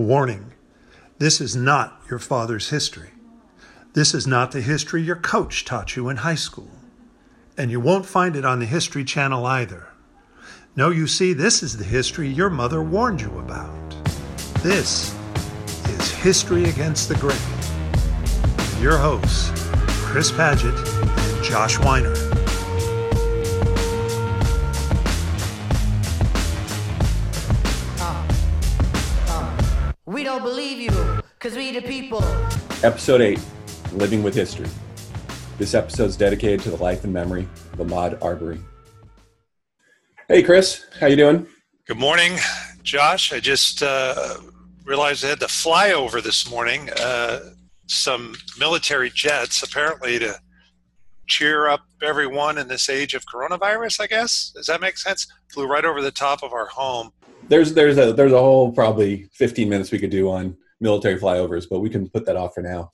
Warning this is not your father's history. This is not the history your coach taught you in high school. And you won't find it on the History Channel either. No, you see, this is the history your mother warned you about. This is History Against the Grain. Your hosts, Chris Paget and Josh Weiner. Because we the people. Episode 8 Living with History. This episode is dedicated to the life and memory of Ahmaud Arbery. Hey, Chris, how you doing? Good morning, Josh. I just uh, realized I had to fly over this morning. Uh, some military jets, apparently, to cheer up everyone in this age of coronavirus. I guess does that make sense? Flew right over the top of our home there's there's a there's a whole probably 15 minutes we could do on military flyovers, but we can put that off for now.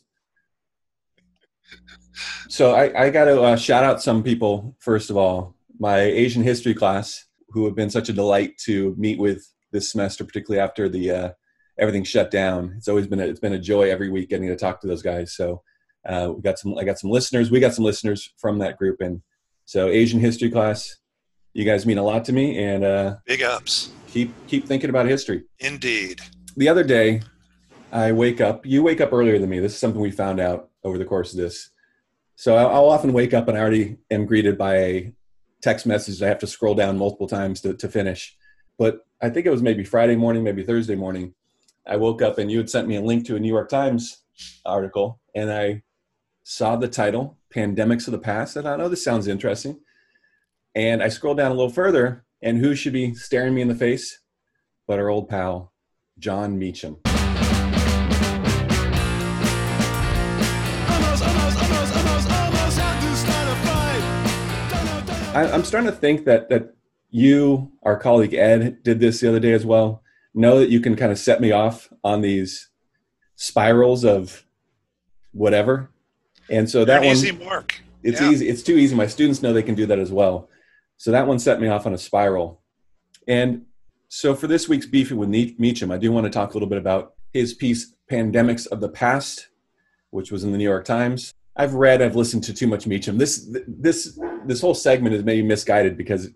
So I, I got to uh, shout out some people first of all. My Asian history class, who have been such a delight to meet with this semester, particularly after the uh, everything shut down. It's always been a, it's been a joy every week getting to talk to those guys. So uh, we got some I got some listeners. We got some listeners from that group, and so Asian history class. You guys mean a lot to me, and uh, big ups keep keep thinking about history. Indeed. The other day, I wake up. You wake up earlier than me. This is something we found out over the course of this. So I'll often wake up and I already am greeted by a text message I have to scroll down multiple times to, to finish. But I think it was maybe Friday morning, maybe Thursday morning. I woke up and you had sent me a link to a New York Times article, and I saw the title "Pandemics of the Past." And I know this sounds interesting. And I scrolled down a little further, and who should be staring me in the face but our old pal, Jon Meacham. I'm starting to think that that you, our colleague Ed, did this the other day as well. Know that you can kind of set me off on these spirals of whatever, and so that one easy mark. It's yeah. easy. It's too easy. My students know they can do that as well. So that one set me off on a spiral. And so for this week's Beefing with Meacham, I do want to talk a little bit about his piece, Pandemics of the Past, which was in the New York Times. I've read, I've listened to too much Meacham. This, this, this whole segment is maybe misguided because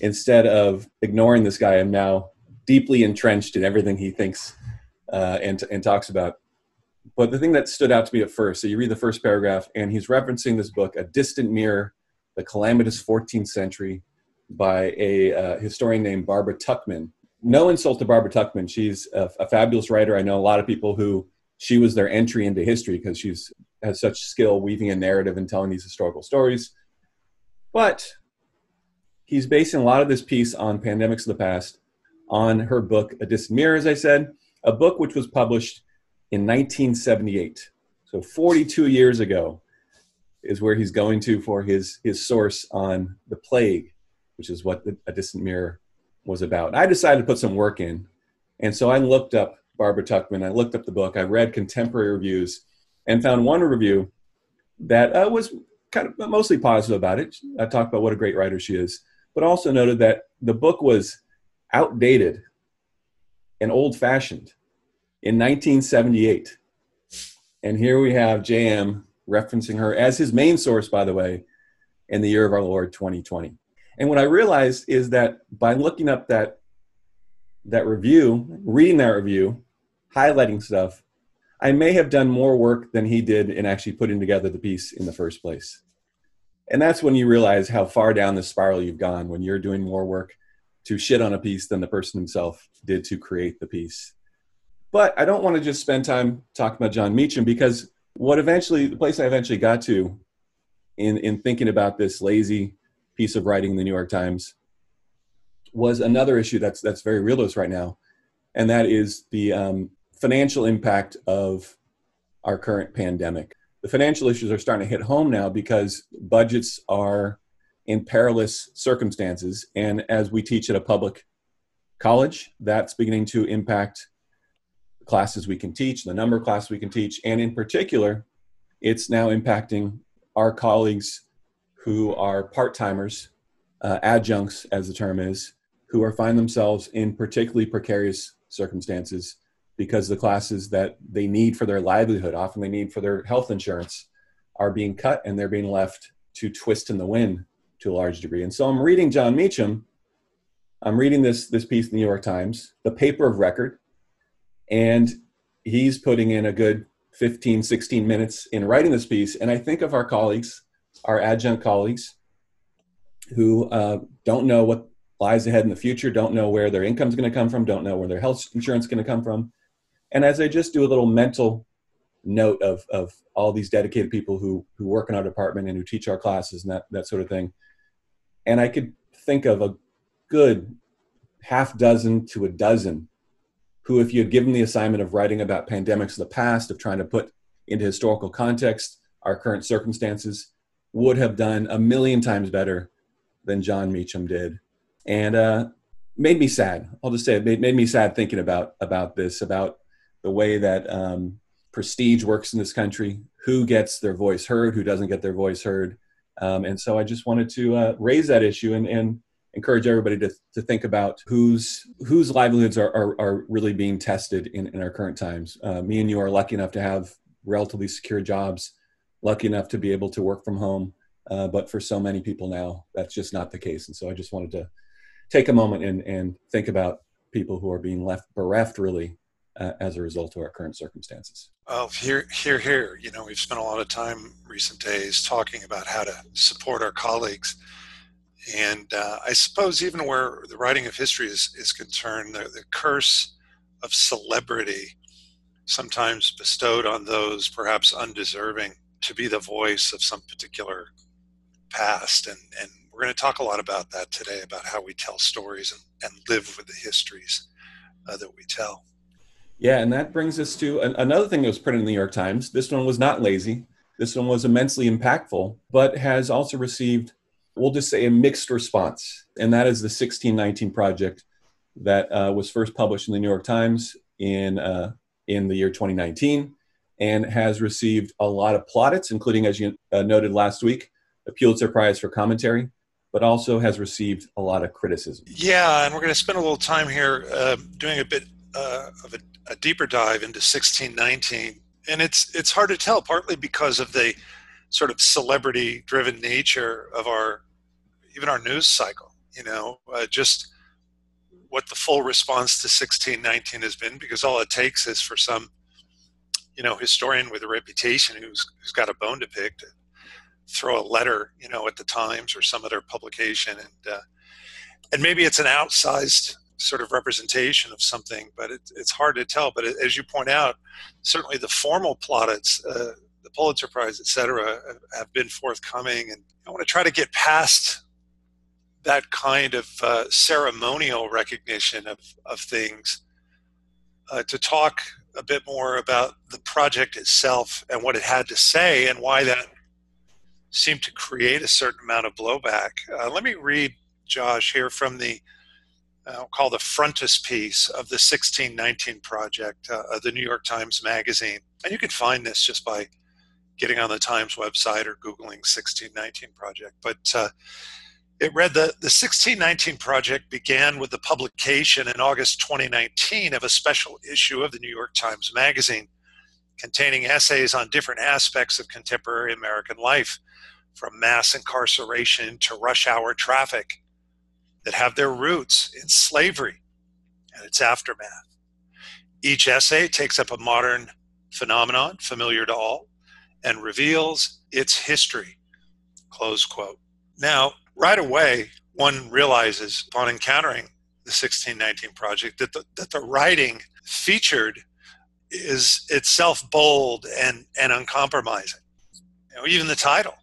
instead of ignoring this guy, I'm now deeply entrenched in everything he thinks uh, and, and talks about. But the thing that stood out to me at first, so you read the first paragraph, and he's referencing this book, A Distant Mirror the Calamitous 14th Century by a uh, historian named Barbara Tuchman. No insult to Barbara Tuchman; She's a, a, fabulous writer. I know a lot of people who she was their entry into history because she's has such skill weaving a narrative and telling these historical stories. But he's basing a lot of this piece on pandemics of the past on her book A Distant Mirror, as I said, a book which was published in 1978. So 42 years ago is where he's going to for his his source on the plague, which is what the, a distant mirror was about. I decided to put some work in, and so I looked up Barbara Tuchman. I looked up the book. I read contemporary reviews, and found one review that uh, was kind of mostly positive about it. I talked about what a great writer she is, but also noted that the book was outdated and old-fashioned in 1978. And here we have JM referencing her as his main source, by the way, in the year of our Lord 2020. And what I realized is that by looking up that that review, reading that review, highlighting stuff, I may have done more work than he did in actually putting together the piece in the first place. And that's when you realize how far down the spiral you've gone when you're doing more work to shit on a piece than the person himself did to create the piece. But I don't want to just spend time talking about Jon Meacham because what eventually the place I eventually got to in in thinking about this lazy piece of writing in the New York Times was another issue that's that's very real to us right now, and that is the um, financial impact of our current pandemic. The financial issues are starting to hit home now because budgets are in perilous circumstances, and as we teach at a public college, that's beginning to impact classes we can teach, the number of classes we can teach, and in particular, it's now impacting our colleagues who are part timers, uh, adjuncts, as the term is, who are find themselves in particularly precarious circumstances because the classes that they need for their livelihood, often they need for their health insurance, are being cut and they're being left to twist in the wind to a large degree. And so I'm reading Jon Meacham. I'm reading this this piece in the New York Times, the paper of record, and he's putting in a good 15, 16 minutes in writing this piece. And I think of our colleagues, our adjunct colleagues, who uh, don't know what lies ahead in the future, don't know where their income is going to come from, don't know where their health insurance is going to come from. And as I just do a little mental note of, of all these dedicated people who, who work in our department and who teach our classes and that, that sort of thing, and I could think of a good half dozen to a dozen who, if you had given the assignment of writing about pandemics of the past, of trying to put into historical context our current circumstances, would have done a million times better than Jon Meacham did. And uh, made me sad. I'll just say it made, made me sad thinking about about this, about the way that um, prestige works in this country, who gets their voice heard, who doesn't get their voice heard. Um, and so I just wanted to uh, raise that issue and, and encourage everybody to, to think about whose whose livelihoods are, are, are really being tested in, in our current times. Uh, me and you are lucky enough to have relatively secure jobs, lucky enough to be able to work from home. Uh, but for so many people now, that's just not the case. And so I just wanted to take a moment and, and think about people who are being left bereft really uh, as a result of our current circumstances. Well, here, here, here, you know, we've spent a lot of time recent days talking about how to support our colleagues. And uh, I suppose even where the writing of history is, is concerned, the, the curse of celebrity sometimes bestowed on those perhaps undeserving to be the voice of some particular past. And, and we're going to talk a lot about that today, about how we tell stories and, and live with the histories uh, that we tell. Yeah, and that brings us to an, another thing that was printed in the New York Times. This one was not lazy. This one was immensely impactful, but has also received, we'll just say, a mixed response. And that is the 1619 Project that uh, was first published in the New York Times in, uh, in the year 2019 and has received a lot of plaudits, including, as you uh, noted last week, a Pulitzer Prize for commentary, but also has received a lot of criticism. Yeah, and we're going to spend a little time here uh, doing a bit uh, of a, a, deeper dive into 1619, and it's it's hard to tell, partly because of the sort of celebrity-driven nature of our even our news cycle. You know, uh, just what the full response to 1619 has been, because all it takes is for some, you know, historian with a reputation who's who's got a bone to pick to throw a letter, you know, at the Times or some other publication, and uh, and maybe it's an outsized sort of representation of something, but it, it's hard to tell. But as you point out, certainly the formal plaudits, uh, the Pulitzer Prize, et cetera, have been forthcoming, and I want to try to get past that kind of uh, ceremonial recognition of, of things uh, to talk a bit more about the project itself and what it had to say and why that seemed to create a certain amount of blowback. Uh, let me read, Josh, here from the uh, call the frontispiece of the 1619 project uh, of the New York Times Magazine. And you can find this just by getting on the Times website or Googling 1619 project. But uh, it read that the 1619 project began with the publication in August 2019 of a special issue of the New York Times Magazine containing essays on different aspects of contemporary American life from mass incarceration to rush hour traffic that have their roots in slavery and its aftermath. Each essay takes up a modern phenomenon familiar to all and reveals its history. Close quote. Now, right away, one realizes upon encountering the 1619 project that the, that the writing featured is itself bold and, and uncompromising. You know, even the title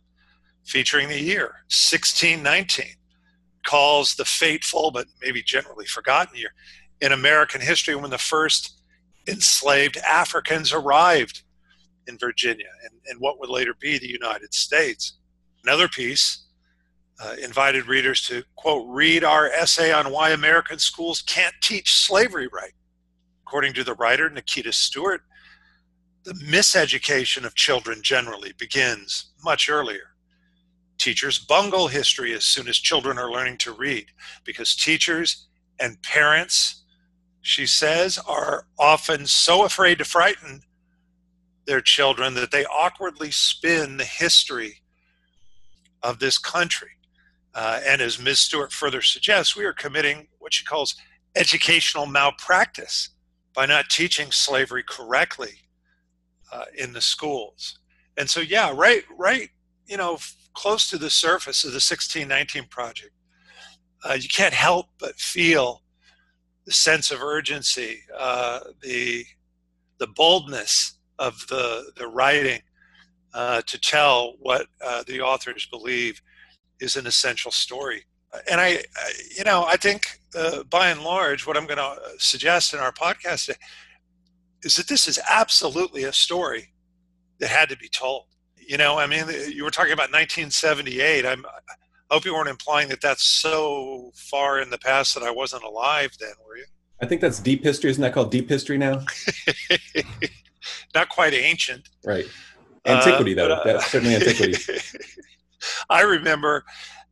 featuring the year 1619 calls the fateful but maybe generally forgotten year in American history when the first enslaved Africans arrived in Virginia and, and what would later be the United States. Another piece uh, invited readers to, quote, read our essay on why American schools can't teach slavery right. According to the writer, Nikita Stewart, the miseducation of children generally begins much earlier Teachers bungle history as soon as children are learning to read because teachers and parents she says, are often so afraid to frighten their children that they awkwardly spin the history of this country. Uh, and as Ms. Stewart further suggests, we are committing what she calls educational malpractice by not teaching slavery correctly uh, in the schools. And so, yeah, right, right, you know, close to the surface of the 1619 project, uh, you can't help but feel the sense of urgency, uh, the the boldness of the the writing uh, to tell what uh, the authors believe is an essential story. And I, I you know, I think uh, by and large, what I'm going to suggest in our podcast is that this is absolutely a story that had to be told. You know, I mean, you were talking about 1978. I'm, I hope you weren't implying that that's so far in the past that I wasn't alive then, were you? I think that's deep history. Isn't that called deep history now? Not quite ancient. Right. Antiquity, uh, though. uh, that's certainly antiquity. I remember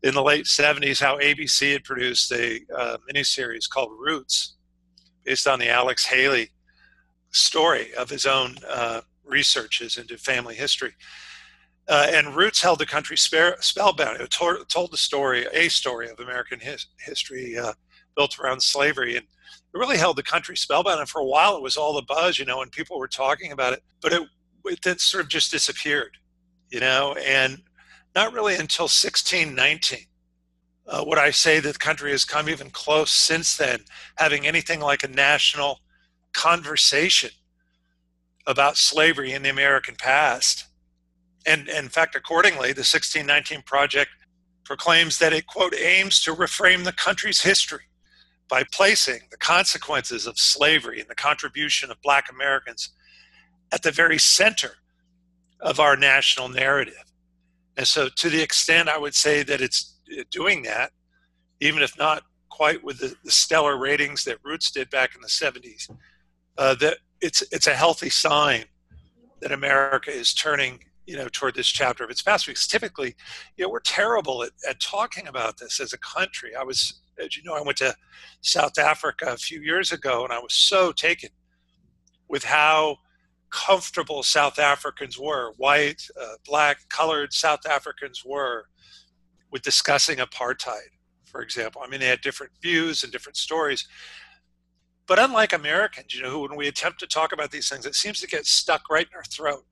in the late 70s how ABC had produced a uh, miniseries called Roots, based on the Alex Haley story of his own uh, researches into family history. Uh, and Roots held the country spellbound. It told, told the story, a story of American his, history uh, built around slavery. And it really held the country spellbound. And for a while, it was all the buzz, you know, and people were talking about it. But it, it then sort of just disappeared, you know, and not really until 1619 uh, would I say that the country has come even close since then, having anything like a national conversation about slavery in the American past. And, and in fact, accordingly, the 1619 Project proclaims that it, quote, aims to reframe the country's history by placing the consequences of slavery and the contribution of black Americans at the very center of our national narrative. And so, to the extent I would say that it's doing that, even if not quite with the, the stellar ratings that Roots did back in the 70s, uh, that it's it's a healthy sign that America is turning you know toward this chapter of its past because typically you know we're terrible at, at talking about this as a country. I was as you know i went to south africa a few years ago and i was so taken with how comfortable south africans were white uh, black colored south africans were with discussing apartheid for example. I mean they had different views and different stories. But unlike Americans, you know, who when we attempt to talk about these things, it seems to get stuck right in our throat.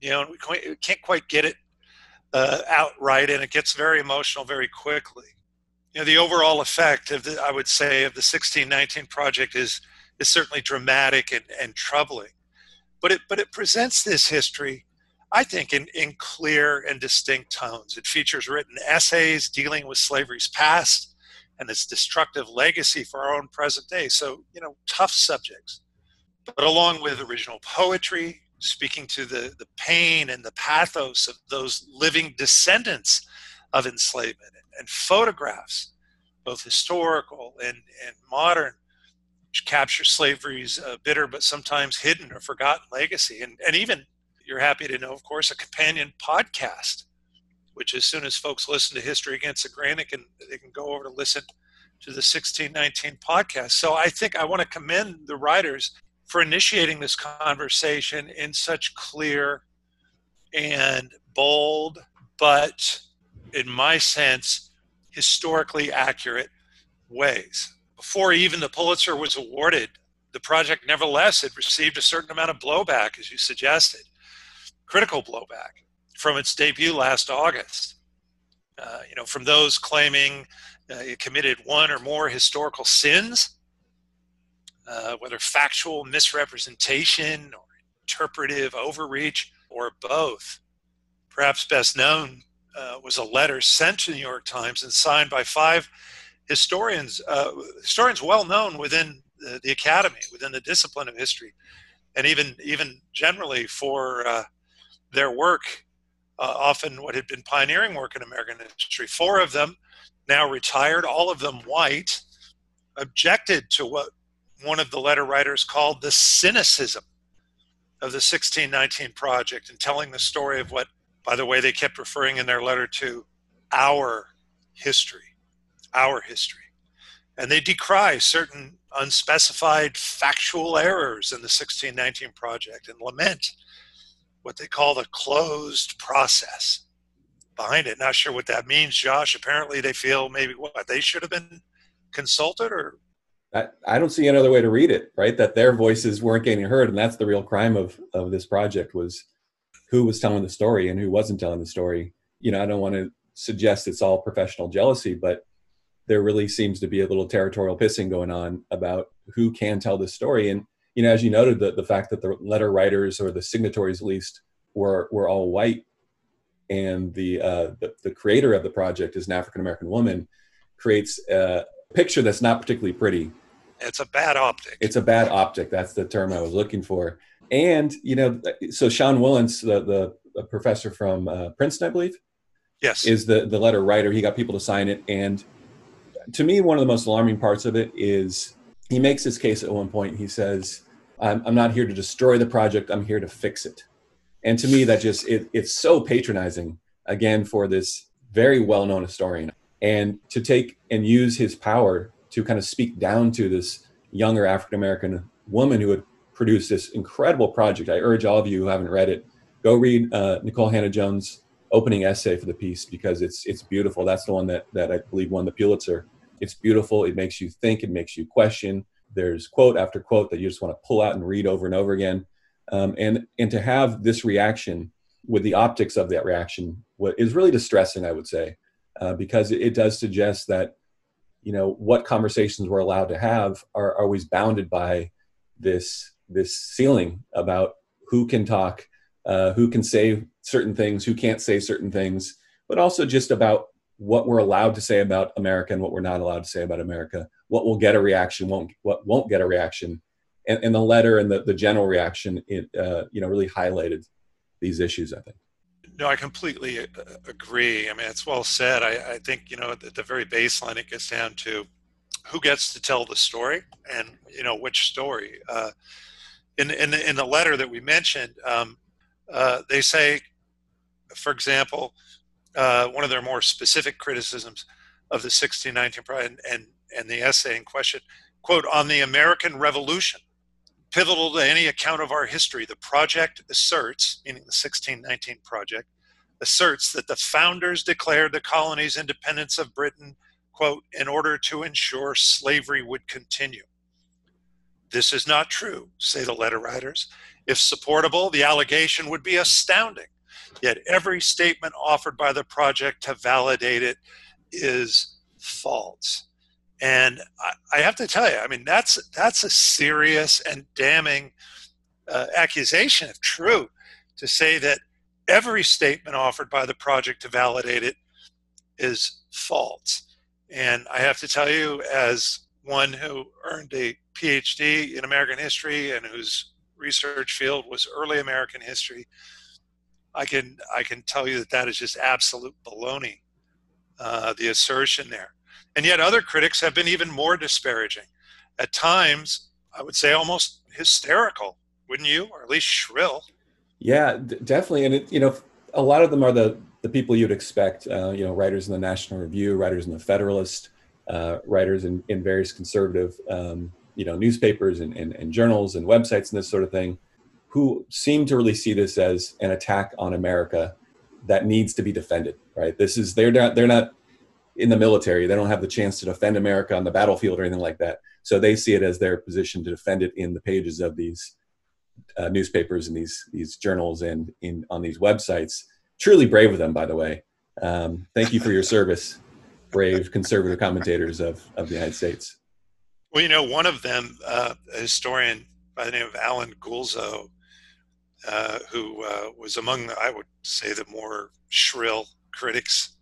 You know, and we can't quite get it uh, outright, and it gets very emotional very quickly. You know, the overall effect of the, I would say, of the 1619 project is is certainly dramatic and, and troubling, but it but it presents this history, I think, in in clear and distinct tones. It features written essays dealing with slavery's past and its destructive legacy for our own present day. So, you know, tough subjects. But along with original poetry, speaking to the, the pain and the pathos of those living descendants of enslavement, and, photographs, both historical and, and modern, which capture slavery's uh, bitter but sometimes hidden or forgotten legacy. And, and even, you're happy to know, of course, a companion podcast which as soon as folks listen to History Against the Grain, they can they can go over to listen to the 1619 podcast. So I think I want to commend the writers for initiating this conversation in such clear and bold, but in my sense, historically accurate ways. Before even the Pulitzer was awarded, the project nevertheless had received a certain amount of blowback, as you suggested, critical blowback from its debut last August. Uh, you know, from those claiming uh, it committed one or more historical sins, uh, whether factual misrepresentation or interpretive overreach or both. Perhaps best known uh, was a letter sent to the New York Times and signed by five historians, uh, historians well known within the, the, academy, within the discipline of history, and even even generally for uh, their work uh, often what had been pioneering work in American history. Four of them, now retired, all of them white, objected to what one of the letter writers called the cynicism of the 1619 project and telling the story of what, by the way, they kept referring in their letter to our history, our history. and they decry certain unspecified factual errors in the 1619 project and lament what they call the closed process behind it. Not sure what that means, Josh. Apparently, they feel maybe what they should have been consulted or. I, I don't see another way to read it, right? That their voices weren't getting heard, and that's the real crime of of this project was who was telling the story and who wasn't telling the story. You know, I don't want to suggest it's all professional jealousy, but there really seems to be a little territorial pissing going on about who can tell the story. And you know, as you noted, the, the fact that the letter writers or the signatories, at least, were were all white, and the uh, the, the creator of the project is an African American woman, creates a picture that's not particularly pretty. It's a bad optic. It's a bad optic. That's the term I was looking for. And you know, so Sean Wilentz, the the professor from uh, Princeton, I believe, yes, is the the letter writer. He got people to sign it, and to me, one of the most alarming parts of it is he makes his case at one point. He says, I'm, I'm not here to destroy the project. I'm here to fix it. And to me, that just, it, it's so patronizing again for this very well-known historian and to take and use his power to kind of speak down to this younger African-American woman who had produced this incredible project. I urge all of you who haven't read it, go read uh, Nikole Hannah-Jones' opening essay for the piece because it's it's beautiful. That's the one that that I believe won the Pulitzer. It's beautiful. It makes you think. It makes you question there's quote after quote that you just want to pull out and read over and over again. Um, and and to have this reaction with the optics of that reaction what is really distressing, I would say, uh, because it, it, does suggest that you know what conversations we're allowed to have are, always bounded by this this ceiling about who can talk, uh, who can say certain things, who can't say certain things, but also just about what we're allowed to say about America and what we're not allowed to say about America, what will get a reaction, won't what won't get a reaction, and, and the letter and the, the general reaction, it, uh, you know, really highlighted these issues. I think. No, I completely uh, agree. I mean, it's well said. I, I think you know at the very baseline, it gets down to who gets to tell the story and you know which story. Uh, in in in the letter that we mentioned, um, uh, they say, for example uh, one of their more specific criticisms of the 1619 and, and, and the essay in question, quote, on the American Revolution, pivotal to any account of our history, the project asserts, meaning the 1619 project, asserts that the founders declared the colony's independence of Britain, quote, in order to ensure slavery would continue. This is not true, say the letter writers. If supportable, the allegation would be astounding. Yet every statement offered by the project to validate it is false. And I, I have to tell you, I mean, that's that's a serious and damning uh, accusation, if true, to say that every statement offered by the project to validate it is false. And I have to tell you, as one who earned a PhD in American history and whose research field was early American history, I can I can tell you that that is just absolute baloney. Uh, the assertion there, and yet other critics have been even more disparaging. At times, I would say almost hysterical, wouldn't you, or at least shrill? Yeah, d- definitely, and it, you know, a lot of them are the the people you'd expect. Uh, you know, writers in the National Review, writers in the Federalist, uh, writers in, in various conservative, um, you know, newspapers and, and, and journals and websites and this sort of thing who seem to really see this as an attack on America that needs to be defended. Right? This is they're not they're not in the military. They don't have the chance to defend America on the battlefield or anything like that. So they see it as their position to defend it in the pages of these uh, newspapers and these these journals and in on these websites. Truly brave of them, by the way. Um, thank you for your service, brave conservative commentators of of the United States. Well, you know, one of them, uh, a historian by the name of Allen Guelzo, uh, who uh, was among, the, I would say, the more shrill critics,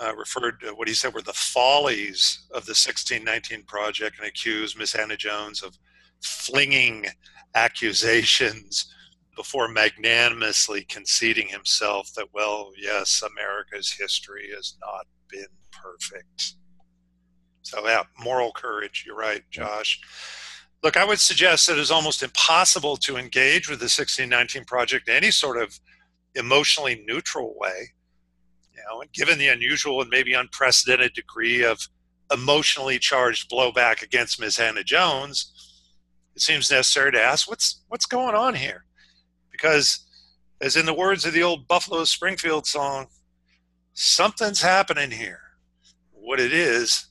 uh, referred to what he said were the follies of the 1619 project and accused Miss Hannah-Jones of flinging accusations before magnanimously conceding himself that, well, yes, America's history has not been perfect. So, yeah, moral courage. You're right, Josh. Look, I would suggest that it's almost impossible to engage with the 1619 project in any sort of emotionally neutral way. Know, and given the unusual and maybe unprecedented degree of emotionally charged blowback against Miss Hannah Jones, it seems necessary to ask what's what's going on here, because as in the words of the old Buffalo Springfield song, something's happening here. What it is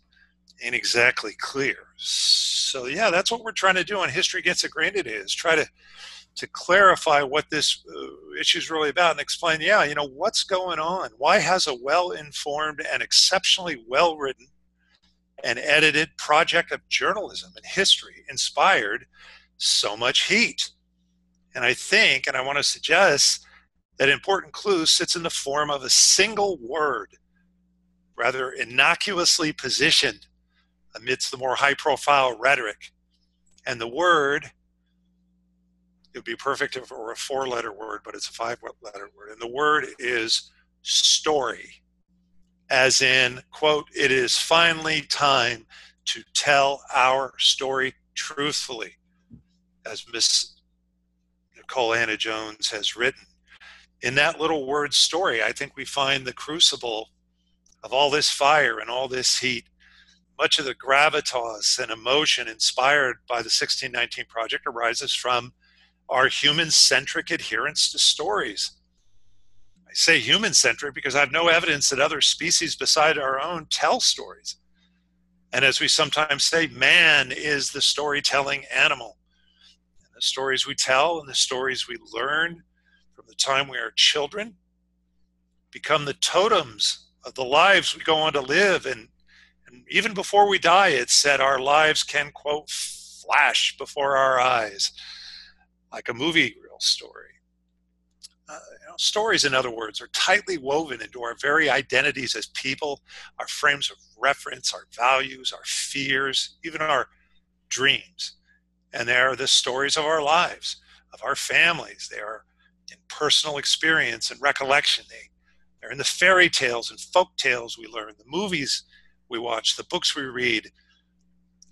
ain't exactly clear. So yeah, that's what we're trying to do on History Against the Grain is try to to clarify what this uh, issue is really about and explain, yeah, you know, what's going on? Why has a well-informed and exceptionally well-written and edited project of journalism and history inspired so much heat? And I think, and I want to suggest that important clue sits in the form of a single word, rather innocuously positioned amidst the more high profile rhetoric. And the word, would be perfect if it were a four letter word, but it's a five letter word. And the word is story, as in, quote, it is finally time to tell our story truthfully, as Miss Nikole Hannah-Jones has written. In that little word story, I think we find the crucible of all this fire and all this heat much of the gravitas and emotion inspired by the 1619 project arises from our human centric adherence to stories. I say human centric because I have no evidence that other species beside our own tell stories. And as we sometimes say, man is the storytelling animal. And the stories we tell and the stories we learn from the time we are children become the totems of the lives we go on to live and and even before we die, it said our lives can, quote, flash before our eyes like a movie reel story. Uh, you know, stories, in other words, are tightly woven into our very identities as people, our frames of reference, our values, our fears, even our dreams. And they are the stories of our lives, of our families. They are in personal experience and recollection. They, they're in the fairy tales and folk tales we learn, the movies we watch, the books we read,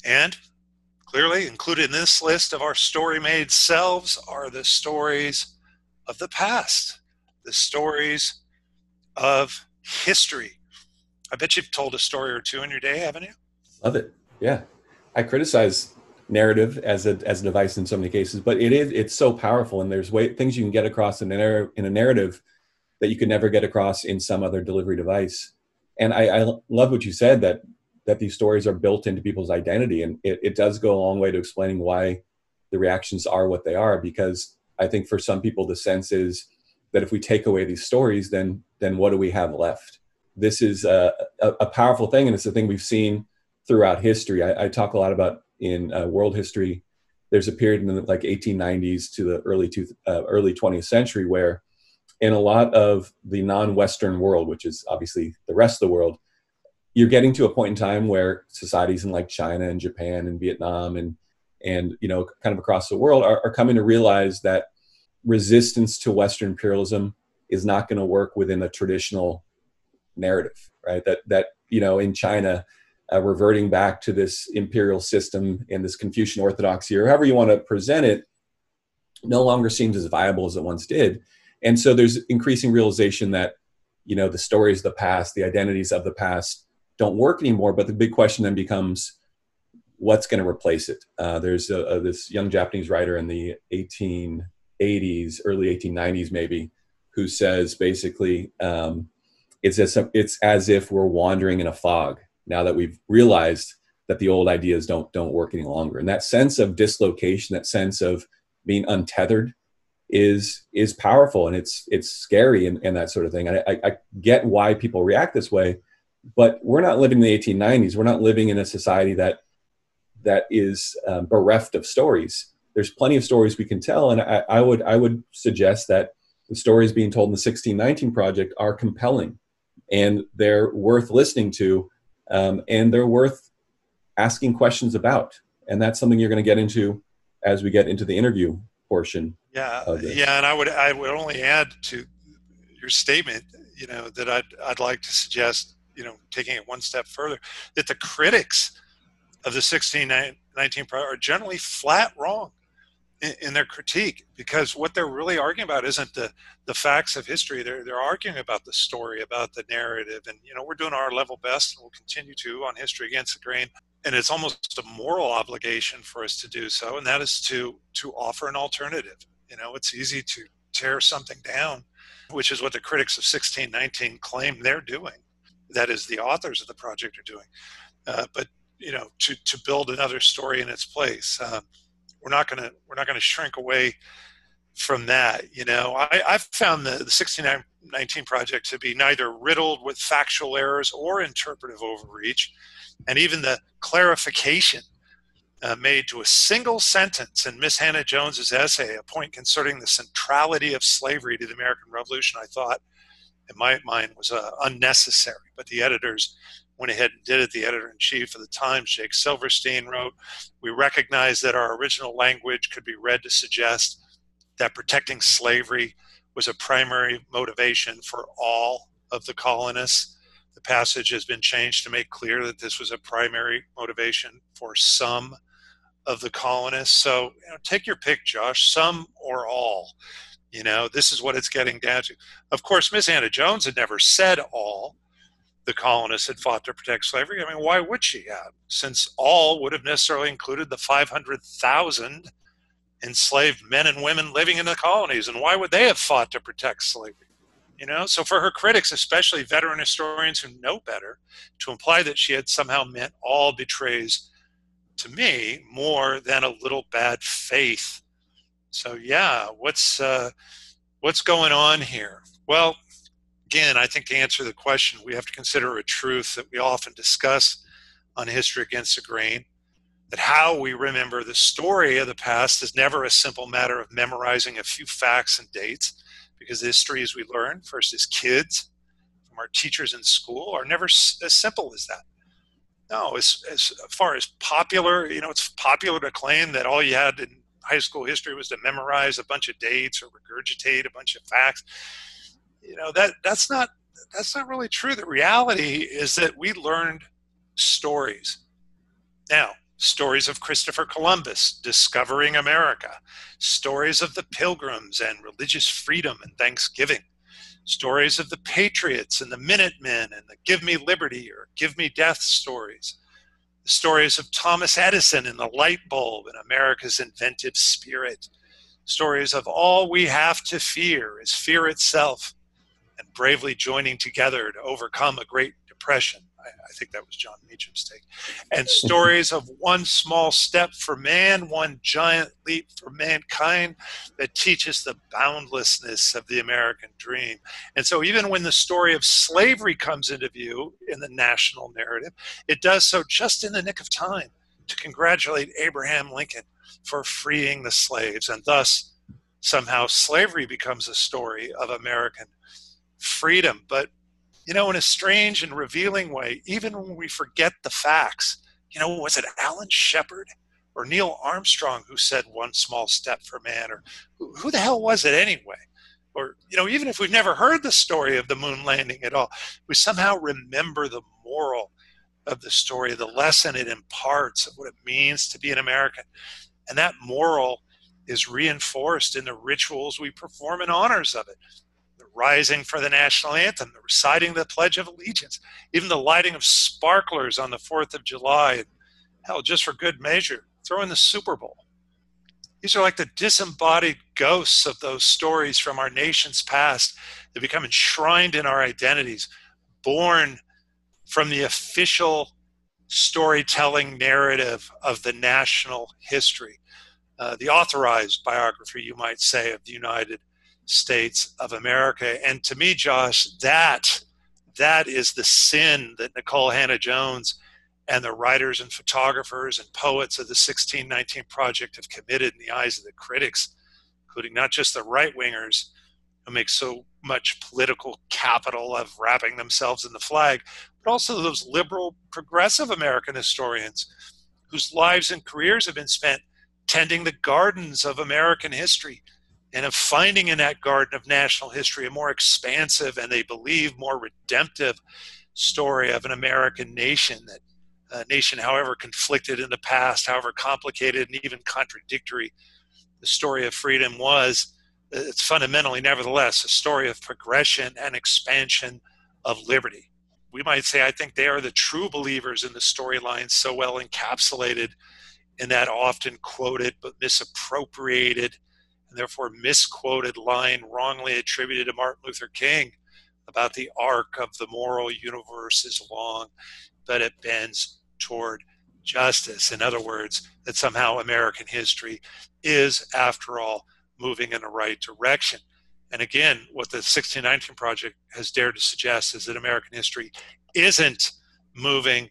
and clearly included in this list of our story made selves are the stories of the past, the stories of history. I bet you've told a story or two in your day, haven't you? Love it. Yeah. I criticize narrative as a as a device in so many cases, but it is it's so powerful and there's way things you can get across in a in a narrative that you could never get across in some other delivery device and I, I love what you said that that these stories are built into people's identity. And it, it does go a long way to explaining why the reactions are what they are because i think for some people the sense is that if we take away these stories then then what do we have left? This is a, a, a powerful thing and it's a thing we've seen throughout history. I, I talk a lot about in uh, world history there's a period in the like 1890s to the early to, uh, early 20th century where in a lot of the non-Western world, which is obviously the rest of the world, you're getting to a point in time where societies in like China and Japan and Vietnam and and you know kind of across the world are, are coming to realize that resistance to Western imperialism is not going to work within a traditional narrative, right? That that you know in China, uh, reverting back to this imperial system and this Confucian orthodoxy, or however you want to present it, no longer seems as viable as it once did and so there's increasing realization that you know the stories of the past the identities of the past don't work anymore but the big question then becomes what's going to replace it uh, there's a, a, this young japanese writer in the 1880s early 1890s maybe who says basically um, it's as it's as if we're wandering in a fog now that we've realized that the old ideas don't don't work any longer and that sense of dislocation that sense of being untethered is is powerful and it's it's scary and, and that sort of thing. And I, I get why people react this way, but we're not living in the 1890s. We're not living in a society that that is um, bereft of stories. There's plenty of stories we can tell, and I, I would I would suggest that the stories being told in the 1619 project are compelling, and they're worth listening to, um, and they're worth asking questions about. And that's something you're going to get into as we get into the interview portion yeah, yeah, and I would I would only add to your statement, you know, that I'd I'd like to suggest, you know, taking it one step further, that the critics of the 1619 are generally flat wrong. in, in, their critique because what they're really arguing about isn't the the facts of history. They're they're arguing about the story, about the narrative, and you know we're doing our level best, and we'll continue to on history against the grain. And it's almost a moral obligation for us to do so, and that is to to offer an alternative. You know, it's easy to tear something down, which is what the critics of 1619 claim they're doing. That is, the authors of the project are doing. Uh, but you know, to to build another story in its place. Uh, we're not going to we're not to shrink away from that. You know, I, I've found the, the 1619 project to be neither riddled with factual errors or interpretive overreach, and even the clarification uh, made to a single sentence in Miss Hannah Jones's essay, a point concerning the centrality of slavery to the American Revolution, I thought, in my mind, was uh, unnecessary. But the editors went ahead and did it. The editor in chief of the Times, Jake Silverstein, wrote We recognize that our original language could be read to suggest that protecting slavery was a primary motivation for all of the colonists. The passage has been changed to make clear that this was a primary motivation for some of the colonists. So you know, take your pick, Josh, some or all. You know, this is what it's getting down to. Of course, Miss Hannah-Jones had never said all the colonists had fought to protect slavery. I mean, why would she have? Since all would have necessarily included the 500,000 enslaved men and women living in the colonies. And why would they have fought to protect slavery? You know, so for her critics, especially veteran historians who know better, to imply that she had somehow meant all betrays, to me, more than a little bad faith. So yeah, what's uh, what's going on here? Well, again, I think to answer the question, we have to consider a truth that we often discuss on History Against the Grain that how we remember the story of the past is never a simple matter of memorizing a few facts and dates, because the history, as we learn, first as kids from our teachers in school, are never as simple as that. No, as, as far as popular, you know, it's popular to claim that all you had in high school history was to memorize a bunch of dates or regurgitate a bunch of facts you know that that's not that's not really true. The reality is that we learned stories. Now, stories of Christopher Columbus discovering America, stories of the pilgrims and religious freedom and thanksgiving, stories of the patriots and the Minutemen and the Give Me Liberty or Give Me Death stories, stories of Thomas Edison and the light bulb and America's inventive spirit, stories of all we have to fear is fear itself and bravely joining together to overcome a Great Depression. I, I think that was Jon Meacham's take. And stories of one small step for man, one giant leap for mankind that teaches the boundlessness of the American dream. And so, even when the story of slavery comes into view in the national narrative, it does so just in the nick of time to congratulate Abraham Lincoln for freeing the slaves and thus somehow slavery becomes a story of American freedom. But, you know, in a strange and revealing way, even when we forget the facts, you know, was it Alan Shepard or Neil Armstrong who said one small step for man? Or who, the hell was it anyway? Or, you know, even if we've never heard the story of the moon landing at all, we somehow remember the moral of the story, the lesson it imparts of what it means to be an American. And that moral is reinforced in the rituals we perform in honors of it rising for the national anthem, the reciting the Pledge of Allegiance, even the lighting of sparklers on the 4th of July, and hell, just for good measure, throw in the Super Bowl. These are like the disembodied ghosts of those stories from our nation's past that become enshrined in our identities, born from the official storytelling narrative of the national history. Uh, the authorized biography, you might say, of the United States of America. And to me, Josh, that that is the sin that Nikole Hannah Jones and the writers and photographers and poets of the 1619 Project have committed in the eyes of the critics, including not just the right wingers who make so much political capital of wrapping themselves in the flag, but also those liberal, progressive American historians whose lives and careers have been spent tending the gardens of American history and of finding in that garden of national history a more expansive and they believe more redemptive story of an American nation that a nation however conflicted in the past, however complicated and even contradictory the story of freedom was, uh, it's fundamentally, nevertheless, a story of progression and expansion of liberty. We might say, I think they are the true believers in the storyline so well encapsulated in that often quoted but misappropriated therefore misquoted line wrongly attributed to Martin Luther King about the arc of the moral universe is long, but it bends toward justice. In other words, that somehow American history is, after all, moving in the right direction. And again, what the 1619 Project has dared to suggest is that American history isn't moving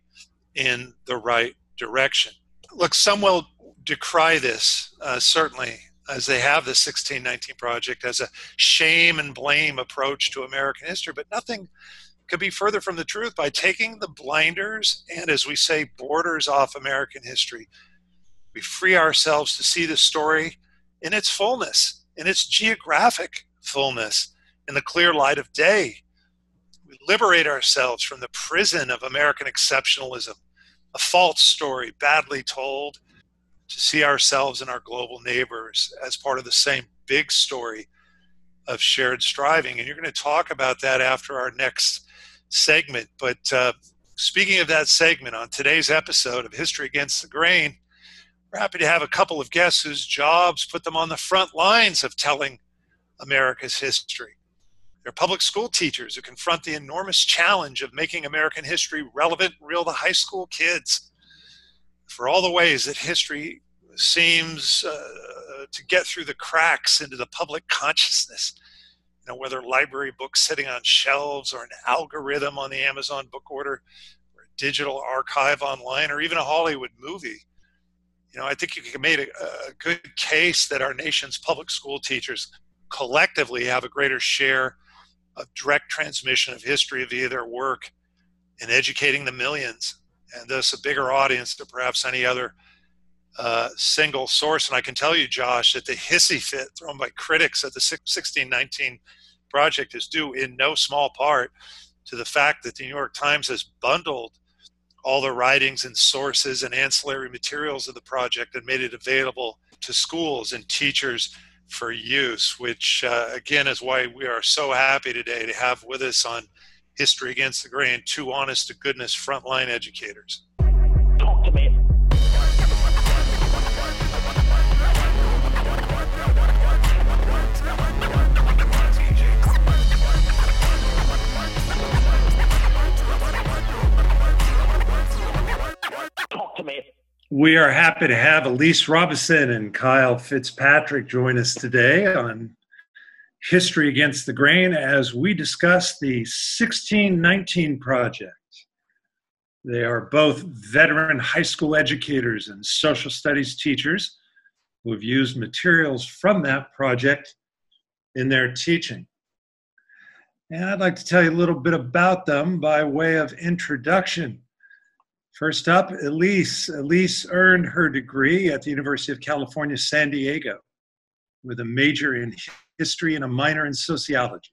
in the right direction. Look, some will decry this, uh, certainly, as they have the 1619 Project as a shame and blame approach to American history, but nothing could be further from the truth by taking the blinders and, as we say, borders off American history. We free ourselves to see the story in its fullness, in its geographic fullness, in the clear light of day. We liberate ourselves from the prison of American exceptionalism, a false story badly told, to see ourselves and our global neighbors as part of the same big story of shared striving. And you're going to talk about that after our next segment. But uh, speaking of that segment, on today's episode of History Against the Grain, we're happy to have a couple of guests whose jobs put them on the front lines of telling America's history. They're public school teachers who confront the enormous challenge of making American history relevant real to high school kids. For all the ways that history seems uh, to get through the cracks into the public consciousness, you know, whether library books sitting on shelves or an algorithm on the Amazon book order or a digital archive online or even a Hollywood movie. You know, I think you can make a, a good case that our nation's public school teachers collectively have a greater share of direct transmission of history via their work in educating the millions and thus a bigger audience than perhaps any other uh, single source. And I can tell you, Josh, that the hissy fit thrown by critics at the 1619 project is due in no small part to the fact that the New York Times has bundled all the writings and sources and ancillary materials of the project and made it available to schools and teachers for use, which uh, again is why we are so happy today to have with us on History Against the Grain two honest to goodness frontline educators. Talk to me. We are happy to have Elise Robinson and Kyle Fitzpatrick join us today on History Against the Grain as we discuss the 1619 Project. They are both veteran high school educators and social studies teachers who have used materials from that project in their teaching. And I'd like to tell you a little bit about them by way of introduction. First up, Elise. Elise earned her degree at the University of California, San Diego, with a major in history and a minor in sociology.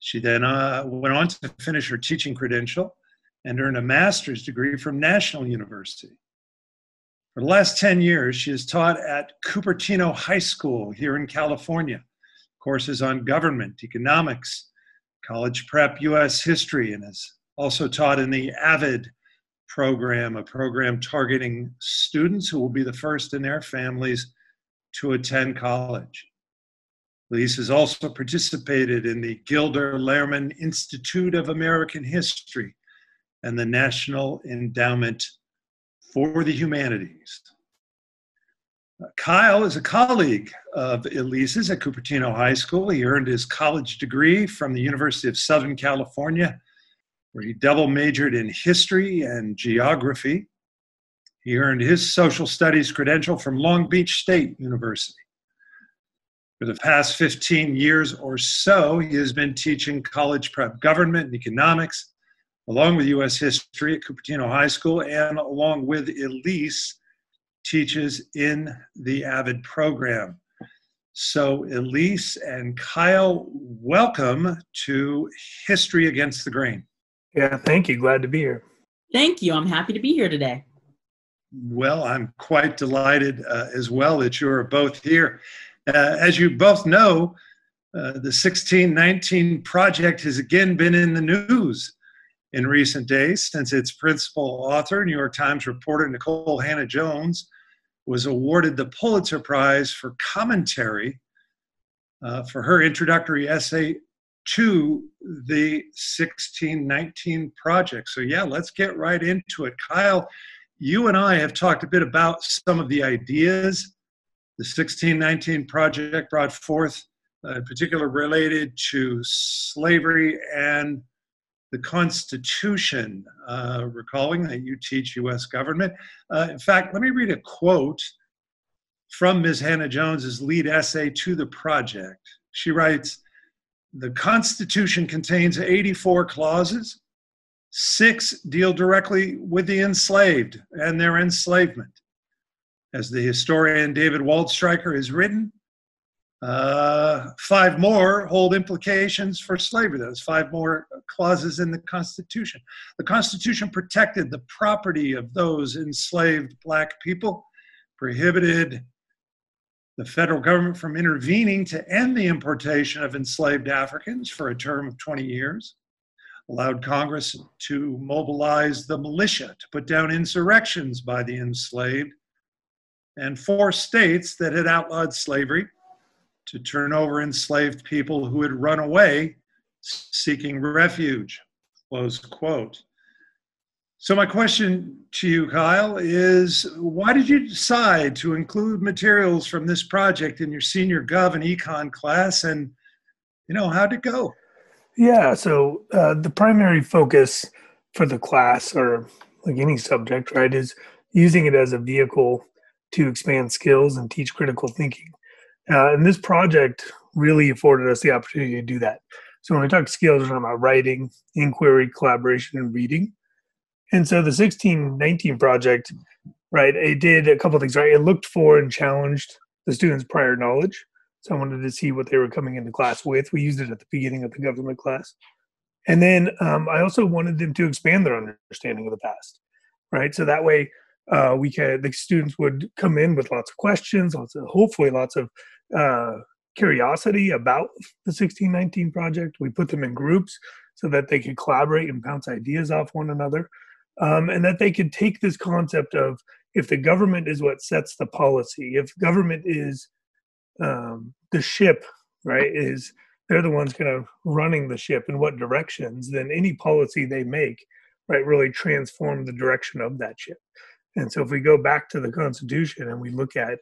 She then uh, went on to finish her teaching credential and earned a master's degree from National University. For the last 10 years, she has taught at Cupertino High School here in California, courses on government, economics, college prep, U.S. history, and has also taught in the AVID program, a program targeting students who will be the first in their families to attend college. Elise has also participated in the Gilder Lehrman Institute of American History and the National Endowment for the Humanities. Uh, Kyle is a colleague of Elise's at Cupertino High School. He earned his college degree from the University of Southern California where he double majored in history and geography. He earned his social studies credential from Long Beach State University. For the past 15 years or so, he has been teaching college prep government and economics, along with U.S. history at Cupertino High School, and along with Elise, teaches in the AVID program. So, Elise and Kyle, welcome to History Against the Grain. Yeah, thank you. Glad to be here. Thank you. I'm happy to be here today. Well, I'm quite delighted uh, as well that you're both here. Uh, as you both know, uh, the 1619 project has again been in the news in recent days since its principal author, New York Times reporter Nikole Hannah-Jones, was awarded the Pulitzer Prize for commentary uh, for her introductory essay to the 1619 project. So, yeah, let's get right into it. Kyle, you and I have talked a bit about some of the ideas the 1619 project brought forth, uh, in particular related to slavery and the Constitution, uh, recalling that you teach U.S. government. Uh, in fact, let me read a quote from Ms. Hannah-Jones's lead essay to the project. She writes, the Constitution contains 84 clauses. Six deal directly with the enslaved and their enslavement. As the historian David Waldstreicher has written, uh, five more hold implications for slavery. Those five more clauses in the Constitution. The Constitution protected the property of those enslaved black people, prohibited the federal government from intervening to end the importation of enslaved Africans for a term of 20 years, allowed Congress to mobilize the militia to put down insurrections by the enslaved, and four states that had outlawed slavery to turn over enslaved people who had run away seeking refuge. Close quote. So, my question to you, Kyle, is why did you decide to include materials from this project in your senior Gov and Econ class? And, you know, how'd it go? Yeah, so uh, the primary focus for the class, or like any subject, right, is using it as a vehicle to expand skills and teach critical thinking. Uh, and this project really afforded us the opportunity to do that. So, when we talk skills, we're talking about writing, inquiry, collaboration, and reading. And so the 1619 project, right, it did a couple things, right? It looked for and challenged the students' prior knowledge. So I wanted to see what they were coming into class with. We used it at the beginning of the government class. And then um, I also wanted them to expand their understanding of the past, right? So that way uh, we can, the students would come in with lots of questions, lots of, hopefully lots of uh, curiosity about the 1619 project. We put them in groups so that they could collaborate and bounce ideas off one another um, and that they could take this concept of if the government is what sets the policy, if government is um, the ship, right, is they're the ones kind of running the ship in what directions, then any policy they make, right, really transform the direction of that ship. And so if we go back to the Constitution and we look at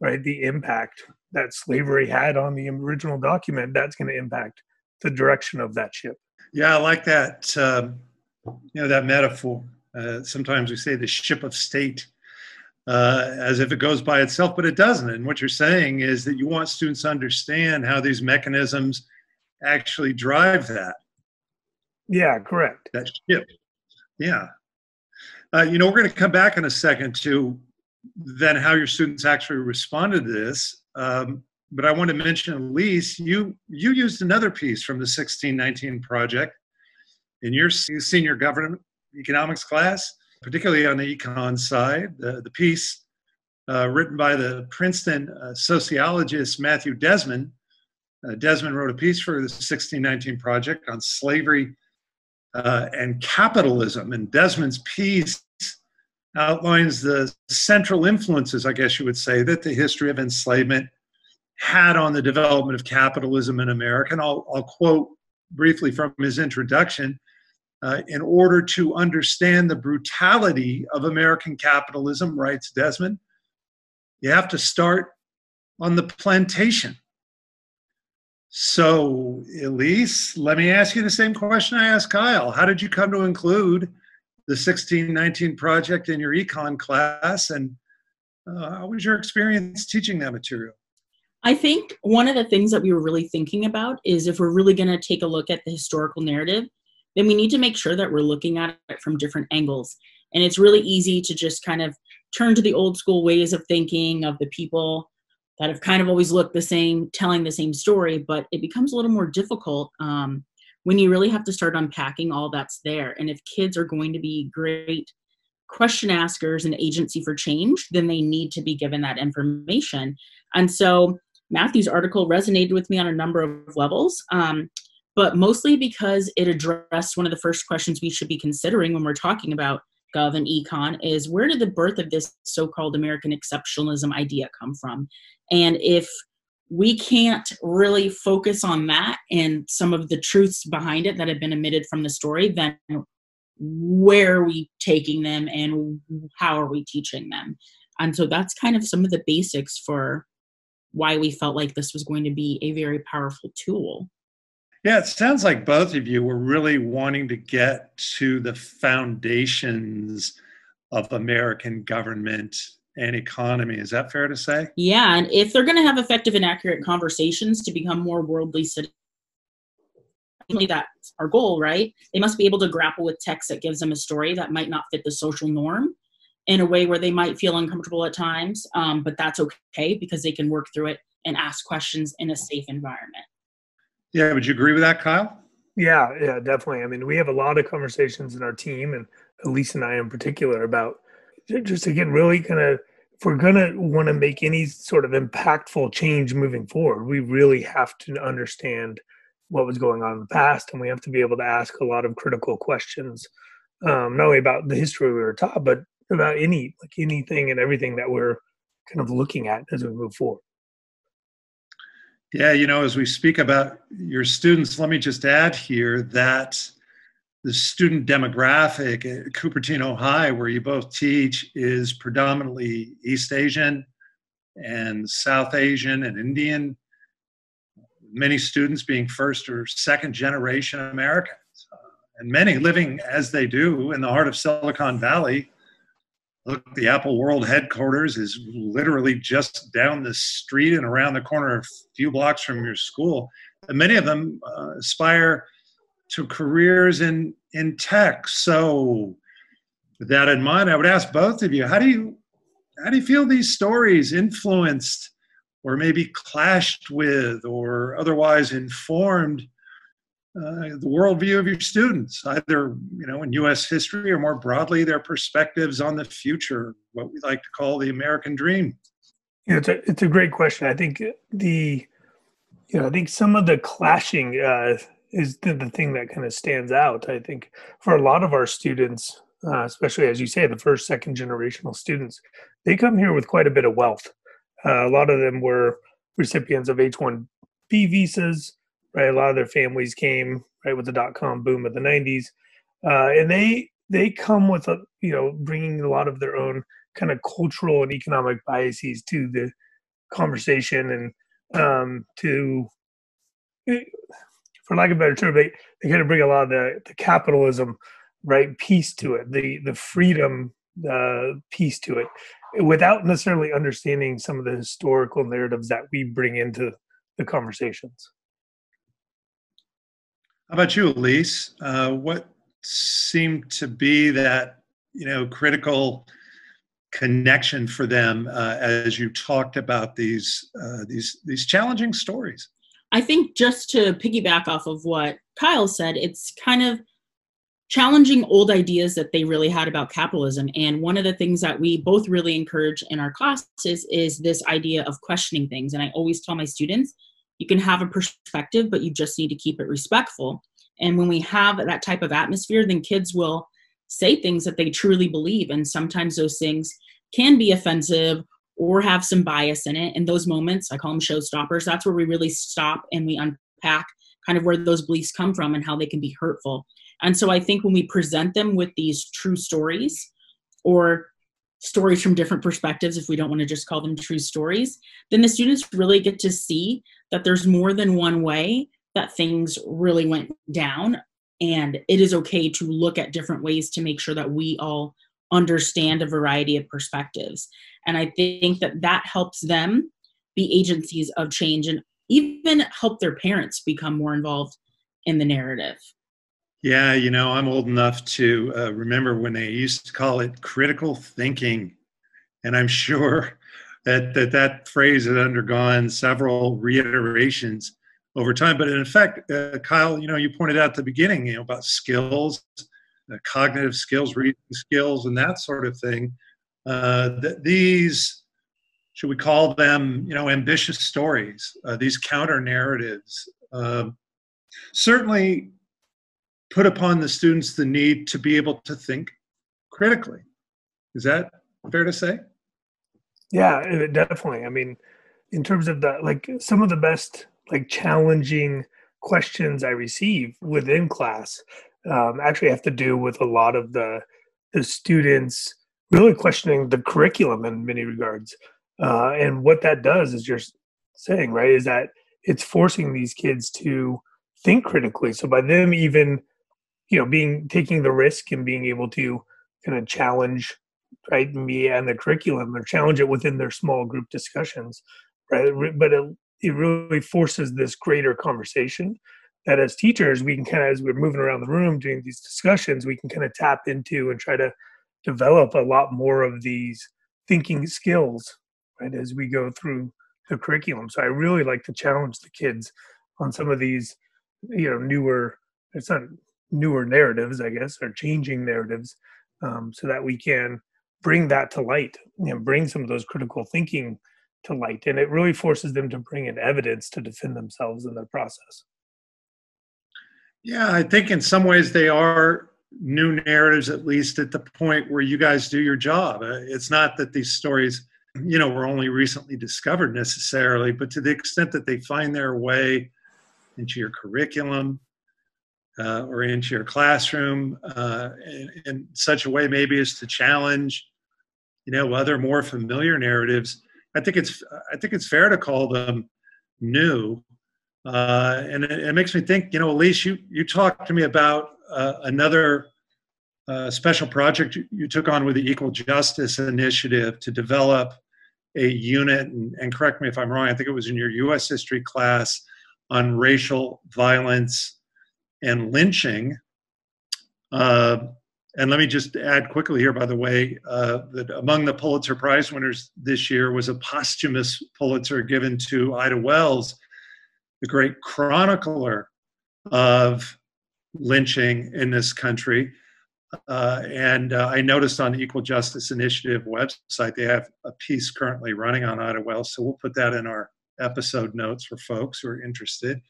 right the impact that slavery had on the original document, that's going to impact the direction of that ship. Yeah, I like that. Um, you know that metaphor uh, sometimes we say the ship of state uh, as if it goes by itself, but it doesn't. And what you're saying is that you want students to understand how these mechanisms actually drive that. Yeah, correct. That ship. Yeah. Uh, you know, we're going to come back in a second to then how your students actually responded to this. Um, but I want to mention, Elise, you you used another piece from the 1619 project in your senior government economics class, particularly on the econ side. The, the piece uh, written by the Princeton uh, sociologist Matthew Desmond. Uh, Desmond wrote a piece for the 1619 Project on slavery uh, and capitalism. And Desmond's piece outlines the central influences, I guess you would say, that the history of enslavement had on the development of capitalism in America. And I'll, I'll quote briefly from his introduction uh, in order to understand the brutality of American capitalism, writes Desmond, you have to start on the plantation. So, Elise, let me ask you the same question I asked Kyle. How did you come to include the 1619 project in your econ class? And uh, how was your experience teaching that material? I think one of the things that we were really thinking about is if we're really going to take a look at the historical narrative, then we need to make sure that we're looking at it from different angles. And it's really easy to just kind of turn to the old school ways of thinking of the people that have kind of always looked the same, telling the same story, but it becomes a little more difficult um, when you really have to start unpacking all that's there. And if kids are going to be great question askers and agency for change, then they need to be given that information. And so Matthew's article resonated with me on a number of levels, um, but mostly because it addressed one of the first questions we should be considering when we're talking about Gov and Econ is where did the birth of this so-called American exceptionalism idea come from? And if we can't really focus on that and some of the truths behind it that have been omitted from the story, then where are we taking them and how are we teaching them? And so that's kind of some of the basics for why we felt like this was going to be a very powerful tool. Yeah, it sounds like both of you were really wanting to get to the foundations of American government and economy. Is that fair to say? Yeah, and if they're going to have effective and accurate conversations to become more worldly citizens, that's our goal, right? They must be able to grapple with text that gives them a story that might not fit the social norm in a way where they might feel uncomfortable at times, um, but that's okay because they can work through it and ask questions in a safe environment. Yeah, would you agree with that, Kyle? Yeah, yeah, definitely. I mean, we have a lot of conversations in our team, and Elise and I in particular, about just again, really kind of if we're going to want to make any sort of impactful change moving forward, we really have to understand what was going on in the past, and we have to be able to ask a lot of critical questions, um, not only about the history we were taught, but about any like anything and everything that we're kind of looking at as we move forward. Yeah, you know, as we speak about your students, let me just add here that the student demographic at Cupertino High, where you both teach, is predominantly East Asian and South Asian and Indian many students being first or second generation Americans, uh, and many living as they do in the heart of Silicon Valley. Look, the Apple World headquarters is literally just down the street and around the corner, a few blocks from your school. And many of them uh, aspire to careers in in tech. So, with that in mind, I would ask both of you: How do you how do you feel these stories influenced or maybe clashed with or otherwise informed uh, the worldview of your students, either you know in U.S. history or more broadly their perspectives on the future, what we like to call the American dream. Yeah, it's a it's a great question. I think the you know I think some of the clashing uh, is the, the thing that kind of stands out. I think for a lot of our students, uh, especially as you say, the first second generational students, they come here with quite a bit of wealth. Uh, a lot of them were recipients of H-1B visas, right? A lot of their families came right with the dot com boom of the '90s, uh, and they they come with a you know bringing a lot of their own kind of cultural and economic biases to the conversation and um, to eh, for lack of a better term they, they kind of bring a lot of the, the capitalism right piece to it the the freedom uh, piece to it without necessarily understanding some of the historical narratives that we bring into the conversations. How about you, Elise? Uh, what seemed to be that you know critical connection for them uh, as you talked about these uh, these these challenging stories? I think just to piggyback off of what Kyle said, it's kind of challenging old ideas that they really had about capitalism. And one of the things that we both really encourage in our classes is this idea of questioning things. And I always tell my students, you can have a perspective, but you just need to keep it respectful. And when we have that type of atmosphere, then kids will say things that they truly believe. And sometimes those things can be offensive or have some bias in it. In those moments, I call them showstoppers. That's where we really stop and we unpack kind of where those beliefs come from and how they can be hurtful. And so I think when we present them with these true stories or stories from different perspectives, if we don't want to just call them true stories, then the students really get to see that there's more than one way that things really went down. And it is okay to look at different ways to make sure that we all understand a variety of perspectives. And I think that that helps them be agencies of change and even help their parents become more involved in the narrative. Yeah, you know, I'm old enough to uh, remember when they used to call it critical thinking. And I'm sure that that, that phrase had undergone several reiterations over time. But in effect, uh, Kyle, you know, you pointed out at the beginning, you know, about skills uh, cognitive skills, reading skills, and that sort of thing. Uh, that these, should we call them, you know, ambitious stories, uh, these counter narratives, um, certainly put upon the students the need to be able to think critically. Is that fair to say? Yeah, definitely. I mean, in terms of the like some of the best like challenging questions I receive within class um, actually have to do with a lot of the the students really questioning the curriculum in many regards. Uh, and what that does is you're saying right is that it's forcing these kids to think critically. So by them even you know being taking the risk and being able to kind of challenge right me and the curriculum or challenge it within their small group discussions right but it, it really forces this greater conversation that as teachers we can kind of as we're moving around the room doing these discussions we can kind of tap into and try to develop a lot more of these thinking skills right as we go through the curriculum. So i really like to challenge the kids on some of these you know newer it's not newer narratives i guess or changing narratives um, so that we can bring that to light and bring some of those critical thinking to light. And it really forces them to bring in evidence to defend themselves in their process yeah i think in some ways they are new narratives at least at the point where you guys do your job. Uh, it's not that these stories you know were only recently discovered necessarily but to the extent that they find their way into your curriculum uh, or into your classroom uh, in, in, such a way maybe as to challenge you know other more familiar narratives i think it's i think it's fair to call them new uh, and it, it, makes me think you know elise you you talked to me about uh, another uh, special project you, took on with the equal justice initiative to develop a unit and, and correct me if i'm wrong i think it was in your us history class on racial violence and lynching. Uh, and let me just add quickly here, by the way, uh, that among the Pulitzer Prize winners this year was a posthumous Pulitzer given to Ida Wells, the great chronicler of lynching in this country. Uh, and uh, I noticed on the Equal Justice Initiative website, they have a piece currently running on Ida Wells. So we'll put that in our episode notes for folks who are interested.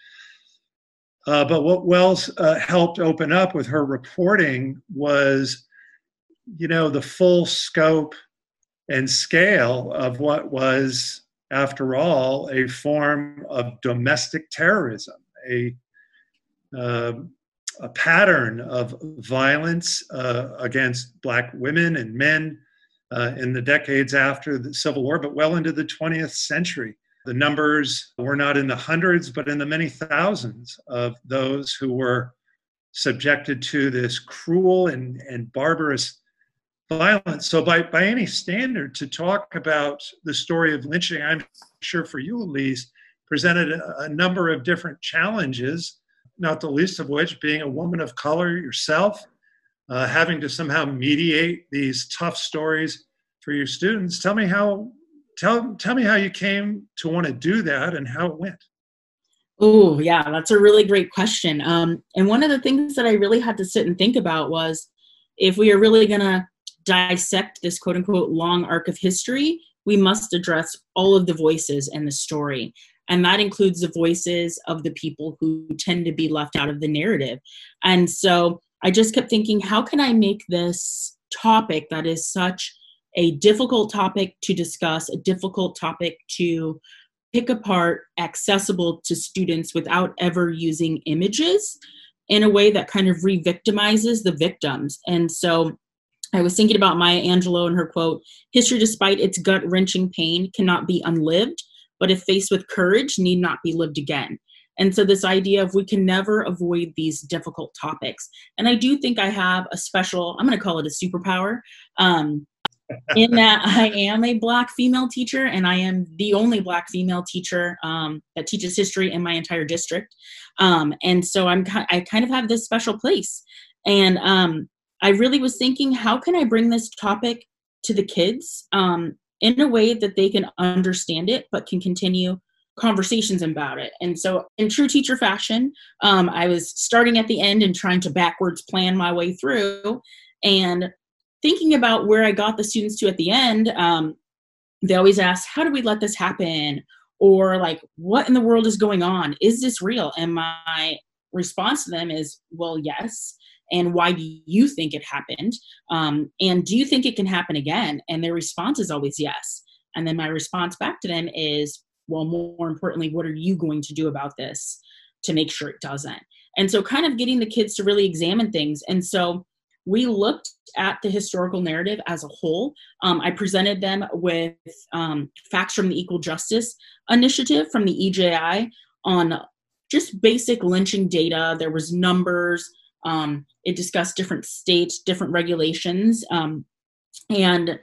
Uh, but what Wells uh, helped open up with her reporting was, you know, the full scope and scale of what was, after all, a form of domestic terrorism, a uh, a pattern of violence uh, against black women and men uh, in the decades after the Civil War, but well into the 20th century. The numbers were not in the hundreds, but in the many thousands of those who were subjected to this cruel and, and barbarous violence. So, by, by any standard, to talk about the story of lynching, I'm sure for you, Elise, presented a, a number of different challenges, not the least of which being a woman of color yourself, uh, having to somehow mediate these tough stories for your students. Tell me how tell tell me how you came to want to do that and how it went. Oh yeah, that's a really great question. Um, and one of the things that I really had to sit and think about was if we are really going to dissect this quote unquote long arc of history, we must address all of the voices in the story. And that includes the voices of the people who tend to be left out of the narrative. And so I just kept thinking, how can I make this topic that is such a difficult topic to discuss, a difficult topic to pick apart, accessible to students without ever using images in a way that kind of re victimizes the victims. And so I was thinking about Maya Angelou and her quote History, despite its gut wrenching pain, cannot be unlived, but if faced with courage, need not be lived again. And so, this idea of we can never avoid these difficult topics. And I do think I have a special, I'm going to call it a superpower. Um, in that I am a black female teacher and I am the only black female teacher um, that teaches history in my entire district. Um, and so I'm I kind of have this special place. And um, I really was thinking, how can I bring this topic to the kids um, in a way that they can understand it, but can continue conversations about it. And so, in true teacher fashion, um, I was starting at the end and trying to backwards plan my way through and thinking about where I got the students to at the end. Um, they always ask, How do we let this happen? Or, like, what in the world is going on? Is this real? And my response to them is, Well, yes. And why do you think it happened? Um, and do you think it can happen again? And their response is always yes. And then my response back to them is, well, more importantly, what are you going to do about this to make sure it doesn't? And so, kind of getting the kids to really examine things. And so, we looked at the historical narrative as a whole. Um, I presented them with um, facts from the Equal Justice Initiative from the EJI on just basic lynching data. There was numbers. Um, it discussed different states, different regulations, um, and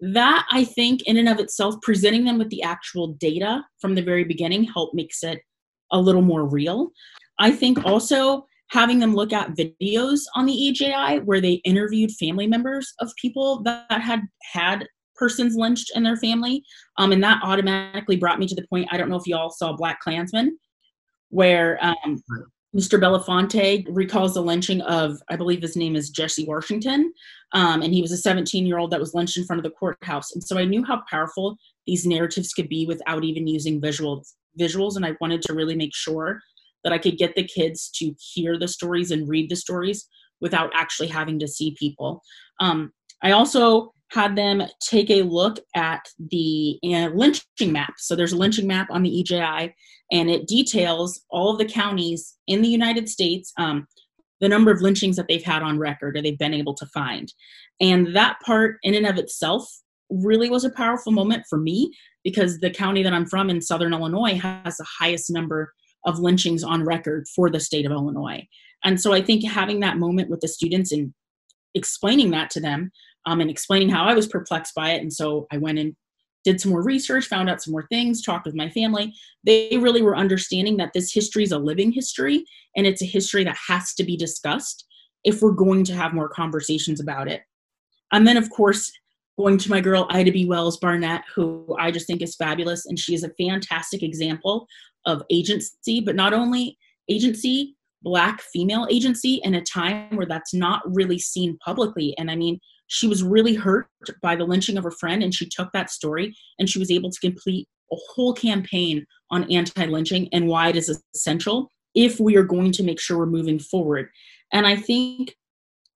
that I think in and of itself, presenting them with the actual data from the very beginning help makes it a little more real. I think also having them look at videos on the EJI where they interviewed family members of people that had had persons lynched in their family. Um, and that automatically brought me to the point, I don't know if you all saw BlacKkKlansman, where um, Mr. Belafonte recalls the lynching of, I believe his name is Jesse Washington, um, and he was a 17 year old that was lynched in front of the courthouse. And so I knew how powerful these narratives could be without even using visuals. Visuals, and I wanted to really make sure that I could get the kids to hear the stories and read the stories without actually having to see people. Um, I also had them take a look at the uh, lynching map. So there's a lynching map on the EJI, and it details all of the counties in the United States, um, the number of lynchings that they've had on record or they've been able to find. And that part, in and of itself, really was a powerful moment for me because the county that I'm from in Southern Illinois has the highest number of lynchings on record for the state of Illinois. And so I think having that moment with the students and explaining that to them um, and explaining how I was perplexed by it. And so I went and did some more research, found out some more things, talked with my family. They really were understanding that this history is a living history and it's a history that has to be discussed if we're going to have more conversations about it. And then, of course, going to my girl Ida B. Wells Barnett, who I just think is fabulous. And she is a fantastic example of agency, but not only agency, black female agency in a time where that's not really seen publicly. And I mean, she was really hurt by the lynching of her friend and she took that story and she was able to complete a whole campaign on anti-lynching and why it is essential if we are going to make sure we're moving forward. And i think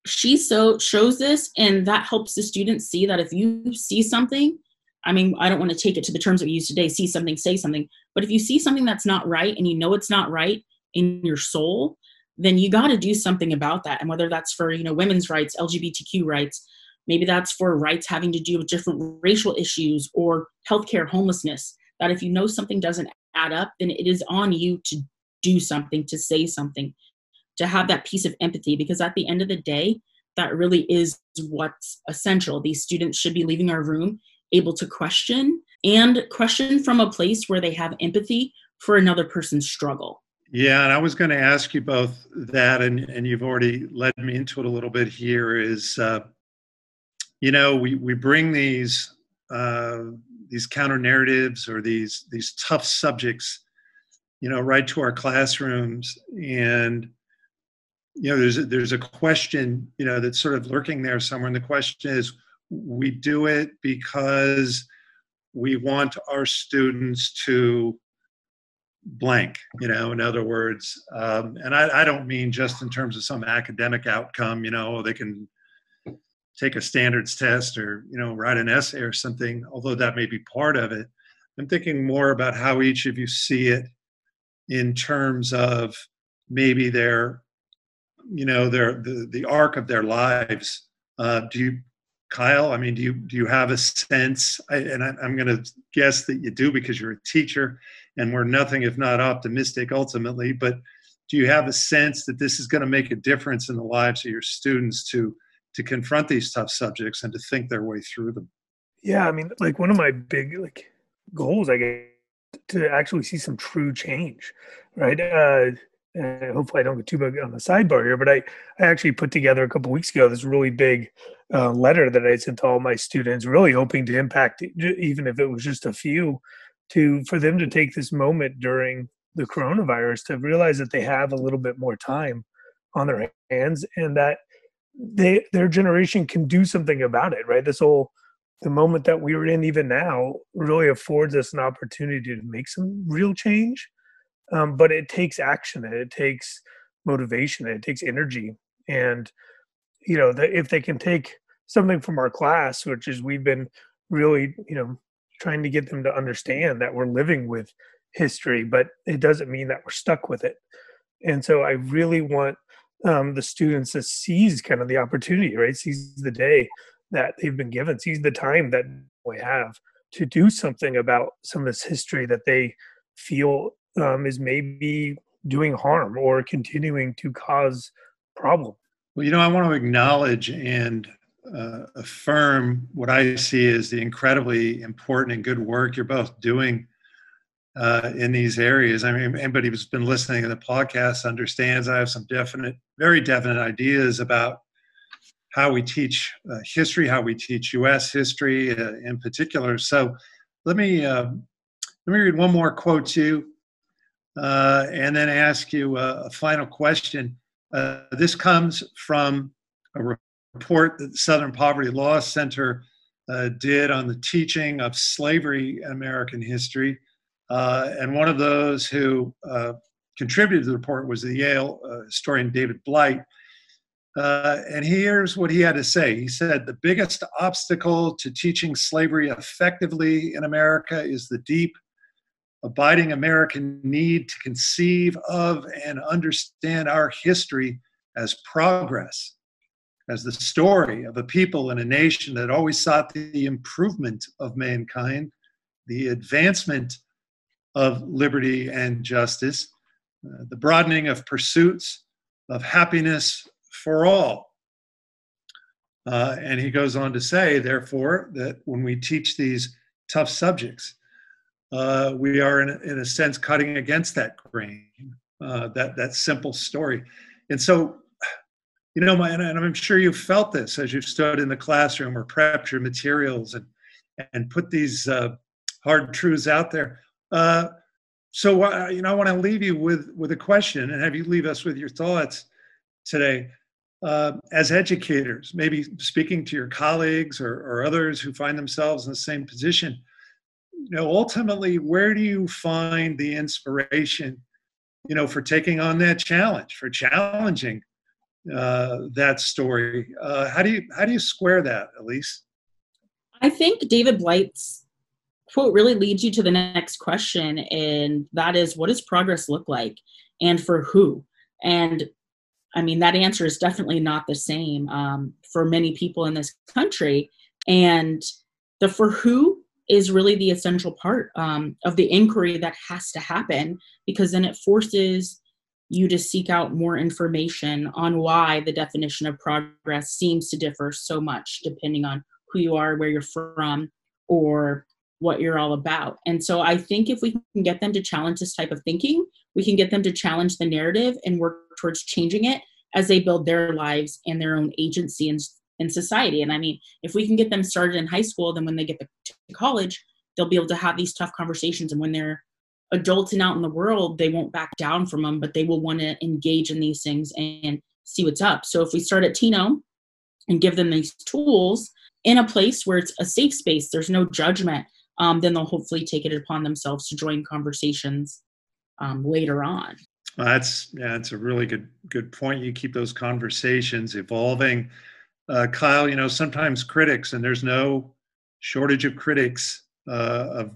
she so shows this and that helps the students see that if you see something i mean i don't want to take it to the terms that we use today see something say something but if you see something that's not right and you know it's not right in your soul then you got to do something about that and whether that's for you know women's rights lgbtq rights Maybe that's for rights having to do with different racial issues or healthcare, homelessness. That if you know something doesn't add up, then it is on you to do something, to say something, to have that piece of empathy. Because at the end of the day, that really is what's essential. These students should be leaving our room able to question and question from a place where they have empathy for another person's struggle. Yeah, and I was going to ask you both that, and, and you've already led me into it a little bit here. Is uh, you know, we, we bring these uh, these counter narratives or these these tough subjects, you know, right to our classrooms, and you know, there's a, there's a question, you know, that's sort of lurking there somewhere, and the question is, we do it because we want our students to blank you know in other words. Um, and I, I, don't mean just in terms of some academic outcome you know they can take a standards test or you know write an essay or something although that may be part of it i'm thinking more about how each of you see it in terms of maybe their you know their the, the arc of their lives. Uh, do you kyle i mean do you do you have a sense? I, and I, i'm going to guess that you do because you're a teacher and we're nothing if not optimistic ultimately but do you have a sense that this is going to make a difference in the lives of your students to to confront these tough subjects and to think their way through them. Yeah, I mean, like one of my big like goals, I guess, to actually see some true change, right? Uh, and hopefully, I don't get too big on the sidebar here, but I, I actually put together a couple weeks ago this really big uh, letter that I sent to all my students, really hoping to impact, even if it was just a few, to for them to take this moment during the coronavirus to realize that they have a little bit more time on their hands and that they their generation can do something about it right? This whole the moment that we are in even now really affords us an opportunity to make some real change. Um, but it takes action and it takes motivation and it takes energy. And you know the, if they can take something from our class which is we've been really you know trying to get them to understand that we're living with history but it doesn't mean that we're stuck with it. And so i really want um, the students to seize kind of the opportunity right seize the day that they've been given seize the time that we have to do something about some of this history that they feel um, is maybe doing harm or continuing to cause problem. Well, you know, I want to acknowledge and uh, affirm what I see as the incredibly important and good work you're both doing uh, in these areas. I mean, anybody who's been listening to the podcast understands I have some definite, very definite ideas about how we teach uh, history, how we teach U.S. history uh, in particular. So, let me uh, let me read one more quote to you uh, and then ask you a, a final question. Uh, this comes from a report that the Southern Poverty Law Center uh, did on the teaching of slavery in American history. Uh, and one of those who uh, contributed to the report was the Yale uh, historian David Blight. and here's what he had to say. He said, The biggest obstacle to teaching slavery effectively in America is the deep abiding American need to conceive of and understand our history as progress, as the story of a people and a nation that always sought the improvement of mankind, the advancement of liberty and justice, uh, the broadening of pursuits of happiness for all. Uh, and he goes on to say, therefore, that when we teach these tough subjects, uh, we are in a, in a sense cutting against that grain, uh, that that simple story, and so. You know, my, and I'm sure you felt this as you've stood in the classroom or prepped your materials and and put these uh, hard truths out there. Uh, so, uh, you know, I want to leave you with with a question and have you leave us with your thoughts today. Uh, as educators, maybe speaking to your colleagues or, or, others who find themselves in the same position, you know ultimately where do you find the inspiration you know for taking on that challenge for challenging uh, that story uh, how do you how do you square that elise i think david blight's quote really leads you to the next question and that is what does progress look like and for who? And i mean that answer is definitely not the same um, for many people in this country. And the for who is really the essential part um, of the inquiry that has to happen because then it forces you to seek out more information on why the definition of progress seems to differ so much depending on who you are, where you're from, or what you're all about. And so I think if we can get them to challenge this type of thinking, we can get them to challenge the narrative and work towards changing it as they build their lives and their own agency and in society. And I mean, if we can get them started in high school, then when they get to college, they'll be able to have these tough conversations. And when they're adults and out in the world, they won't back down from them, but they will want to engage in these things and see what's up. So if we start at Tino and give them these tools in a place where it's a safe space, there's no judgment, um, then they'll hopefully take it upon themselves to join conversations um, later on. Well, that's yeah, that's a really good good point. You keep those conversations evolving uh, Kyle, you know, sometimes critics, and there's no shortage of critics uh, of,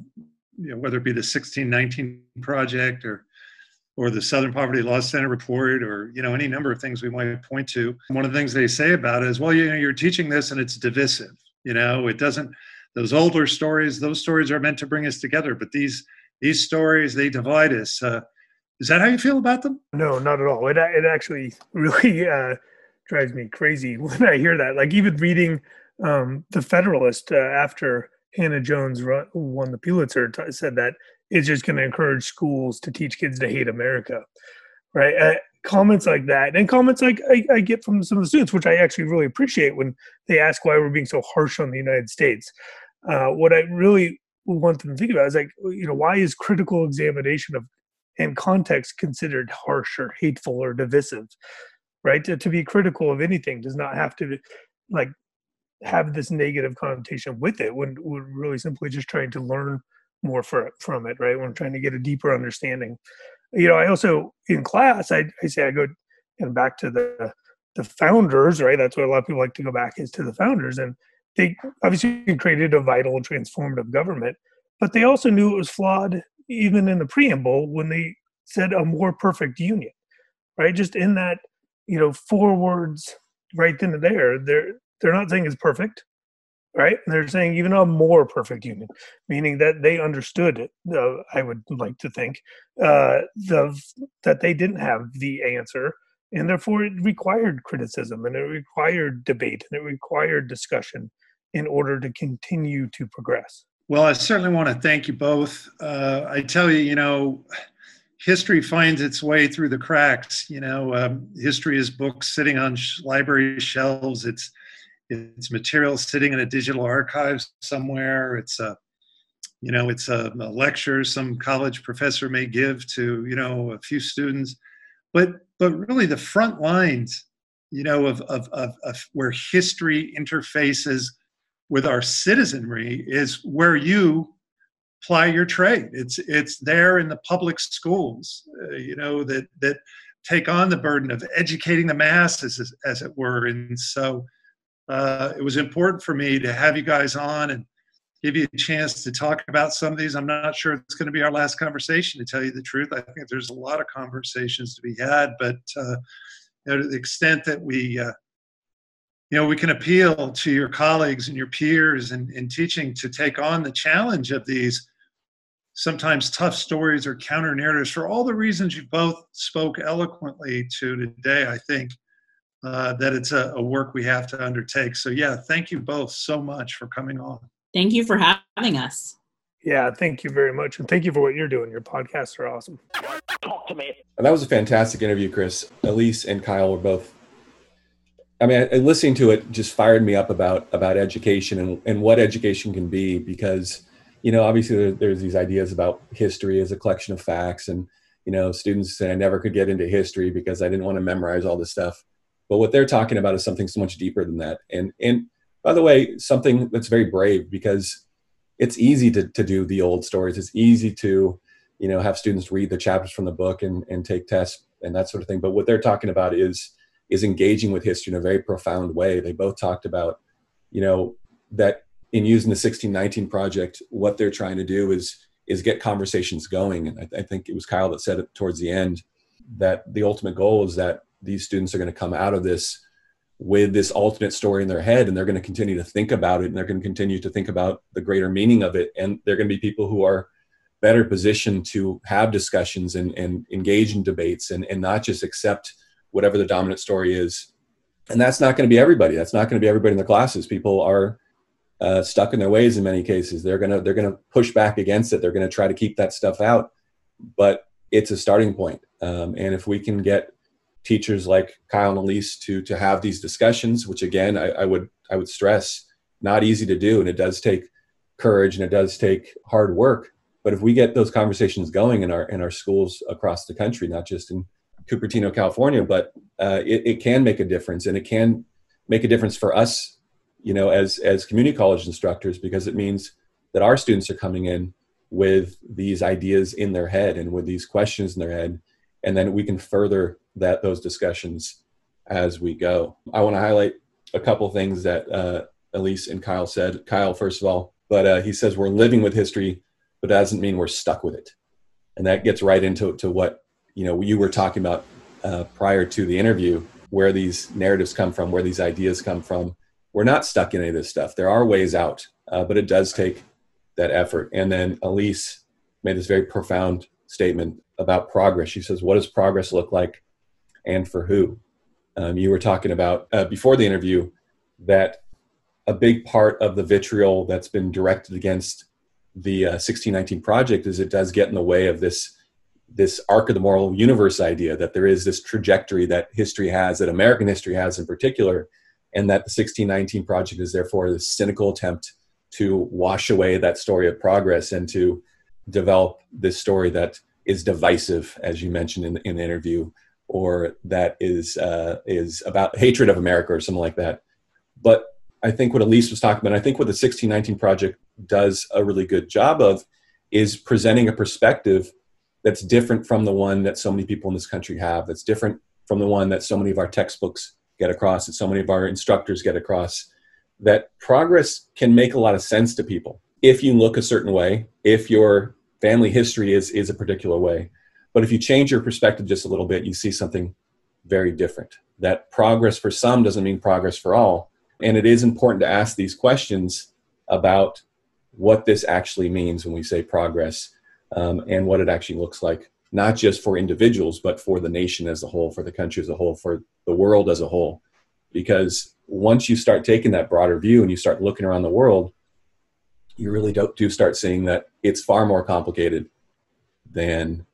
you know, whether it be the 1619 project or or the Southern Poverty Law Center report, or you know, any number of things we might point to. One of the things they say about it is, well, you know, you're teaching this and it's divisive. You know, it doesn't. Those older stories, those stories are meant to bring us together, but these these stories they divide us. Uh, is that how you feel about them? No, not at all. It it actually really uh, drives me crazy when I hear that. Like even reading um, the Federalist uh, after Hannah Jones run, won the Pulitzer t- said that it's just going to encourage schools to teach kids to hate America, right? Uh, comments like that, and comments like I, I, get from some of the students, which I actually really appreciate when they ask why we're being so harsh on the United States. Uh, what I really want them to think about is like, you know, why is critical examination of and context considered harsh or hateful or divisive? Right? To, to be critical of anything does not have to like have this negative connotation with it when we're really simply just trying to learn more for, from it, right? When I'm trying to get a deeper understanding. You know, I also in class I, I say I go and back to the the founders, right? That's what a lot of people like to go back is to the founders. And they obviously created a vital and transformative government, but they also knew it was flawed even in the preamble when they said a more perfect union, right? Just in that, you know, four words right then and there, they're they're not saying it's perfect, right? They're saying even a more perfect union, meaning that they understood it. Uh, I would like to think uh, the that they didn't have the answer, and therefore it required criticism and it required debate and it required discussion in order to continue to progress. Well, I certainly want to thank you both. Uh, I tell you, you know, history finds its way through the cracks. You know, um, history is books sitting on sh- library shelves. It's it's material sitting in a digital archive somewhere. It's a you know, it's a, a lecture some college professor may give to you know a few students, but but really the front lines, you know, of of, of, of where history interfaces with our citizenry is where you ply your trade. It's it's there in the public schools, uh, you know, that that take on the burden of educating the masses, as, as it were. And so, uh, it was important for me to have you guys on and give you a chance to talk about some of these. I'm not sure it's going to be our last conversation, to tell you the truth. I think there's a lot of conversations to be had, but uh, you know, to the extent that we uh, you know, we can appeal to your colleagues and your peers in, in teaching to take on the challenge of these sometimes tough stories or counter narratives for all the reasons you both spoke eloquently to today. I think uh, that it's a, a, work we have to undertake. So, yeah, thank you both so much for coming on. Thank you for having us. Yeah, thank you very much. And thank you for what you're doing. Your podcasts are awesome. Talk to me. That was a fantastic interview, Chris. Elise and Kyle were both I mean, I, listening to it just fired me up about about education and, and what education can be because you know obviously there, there's these ideas about history as a collection of facts and you know students say I never could get into history because I didn't want to memorize all this stuff. But what they're talking about is something so much deeper than that. And and by the way something that's very brave because it's easy to, to do the old stories. It's easy to you know have students read the chapters from the book and, and take tests and that sort of thing. But what they're talking about is is engaging with history in a very profound way. They both talked about, you know, that in using the 1619 project, what they're trying to do is is get conversations going. And I, I think it was Kyle that said it towards the end that the ultimate goal is that these students are going to come out of this with this alternate story in their head and they're going to continue to think about it and they're going to continue to think about the greater meaning of it and they're going to be people who are better positioned to have discussions and, and engage in debates and, and not just accept whatever the dominant story is. And that's not going to be everybody. That's not going to be everybody in the classes. People are uh, stuck in their ways in many cases. They're gonna they're gonna push back against it. They're gonna try to keep that stuff out. But it's a starting point. Um, and if we can get teachers like Kyle and Elise to to have these discussions, which again I, I would I would stress not easy to do, and it does take courage and it does take hard work. But if we get those conversations going in our in our schools across the country, not just in Cupertino, California, but uh, it, it, can make a difference, and it can make a difference for us, you know, as as community college instructors, because it means that our students are coming in with these ideas in their head and with these questions in their head, and then we can further that those discussions as we go. I want to highlight a couple things that uh, Elise and Kyle said. Kyle, first of all, but uh, he says we're living with history, but that doesn't mean we're stuck with it, and that gets right into to what you know you were talking about uh, prior to the interview where these narratives come from where these ideas come from. We're not stuck in any of this stuff. There are ways out uh, but it does take that effort. And then elise made this very profound statement about progress. She says what does progress look like and for who? Um, you were talking about uh, before the interview that a big part of the vitriol that's been directed against the uh, 1619 project is it does get in the way of this this arc of the moral universe idea that there is this trajectory that history has, that American history has in particular, and that the 1619 project is therefore this cynical attempt to wash away that story of progress and to develop this story that is divisive, as you mentioned in, in the interview, or that is uh, is about hatred of America or something like that. But I think what Elise was talking about, I think what the 1619 Project does a really good job of, is presenting a perspective that's different from the one that so many people in this country have. That's different from the one that so many of our textbooks get across, that so many of our instructors get across. That progress can make a lot of sense to people if you look a certain way, if your family history is is a particular way. But if you change your perspective just a little bit, you see something very different. That progress for some doesn't mean progress for all. And it is important to ask these questions about what this actually means when we say progress um, and what it actually looks like, not just for individuals, but for the nation as a whole, for the country as a whole, for the world as a whole. Because once you start taking that broader view and you start looking around the world, you really do, do start seeing that it's far more complicated than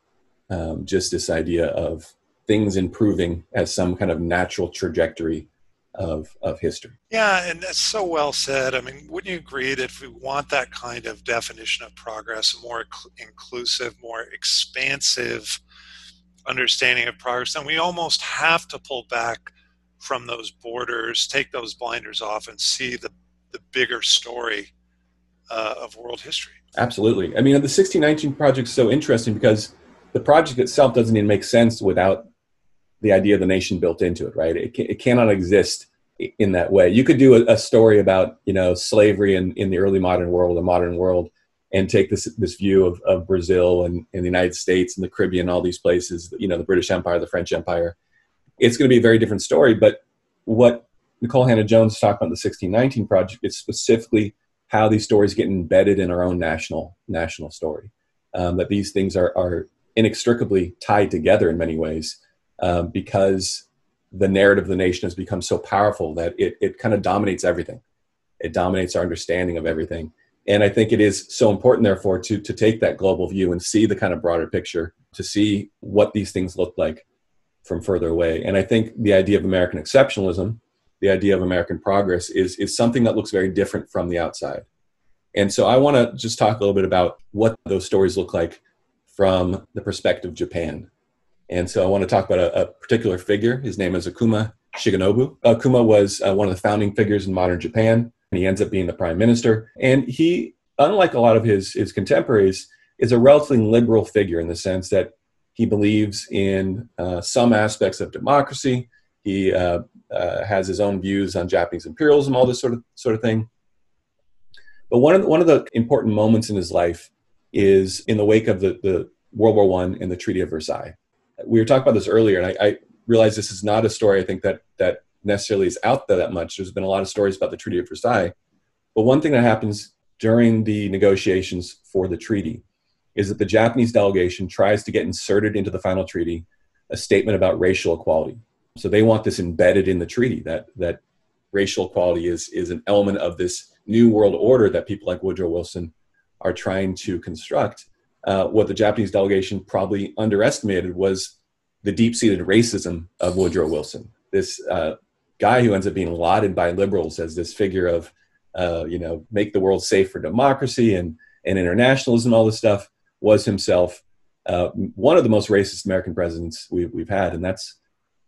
um, just this idea of things improving as some kind of natural trajectory of, of history. Yeah, and that's so well said. I mean, wouldn't you agree that if we want that kind of definition of progress, a more inclusive, more expansive understanding of progress, then we almost have to pull back from those borders, take those blinders off, and see the, the bigger story uh, of world history. Absolutely. I mean, the 1619 project is so interesting because the project itself doesn't even make sense without the idea of the nation built into it, right? It, it cannot exist in that way. You could do a, a, story about, you know, slavery in, in the early modern world, the modern world, and take this this view of, of Brazil and, and the United States and the Caribbean, all these places, you know, the British Empire, the French Empire. It's going to be a very different story. But what Nikole Hannah-Jones talked about the 1619 project is specifically how these stories get embedded in our own national national story. Um, that these things are, are inextricably tied together in many ways um, because the narrative of the nation has become so powerful that it, it kind of dominates everything. It dominates our understanding of everything. And I think it is so important, therefore, to, to take that global view and see the kind of broader picture, to see what these things look like from further away. And I think the idea of American exceptionalism the idea of American progress is is something that looks very different from the outside. And so I want to just talk a little bit about what those stories look like from the perspective of Japan. And so I want to talk about a, a particular figure. His name is Okuma Shigenobu. Akuma was uh, one of the founding figures in modern Japan. And he ends up being the prime minister. And he, unlike a lot of his, his contemporaries, is a relatively liberal figure in the sense that he believes in uh, some aspects of democracy. He uh, uh, has his own views on Japanese imperialism, all this sort of sort of thing. But one of the, one of the important moments in his life is in the wake of the, the World War One and the Treaty of Versailles. We were talking about this earlier, and I, I realize this is not a story I think that that necessarily is out there that much. There's been a lot of stories about the Treaty of Versailles, but one thing that happens during the negotiations for the treaty is that the Japanese delegation tries to get inserted into the final treaty a statement about racial equality. So they want this embedded in the treaty that that racial equality is is an element of this new world order that people like Woodrow Wilson are trying to construct. Uh, what the Japanese delegation probably underestimated was the deep-seated racism of Woodrow Wilson. This uh, guy who ends up being lauded by liberals as this figure of, uh, you know, make the world safe for democracy and and internationalism, all this stuff, was himself uh, one of the most racist American presidents we've, we've had, and that's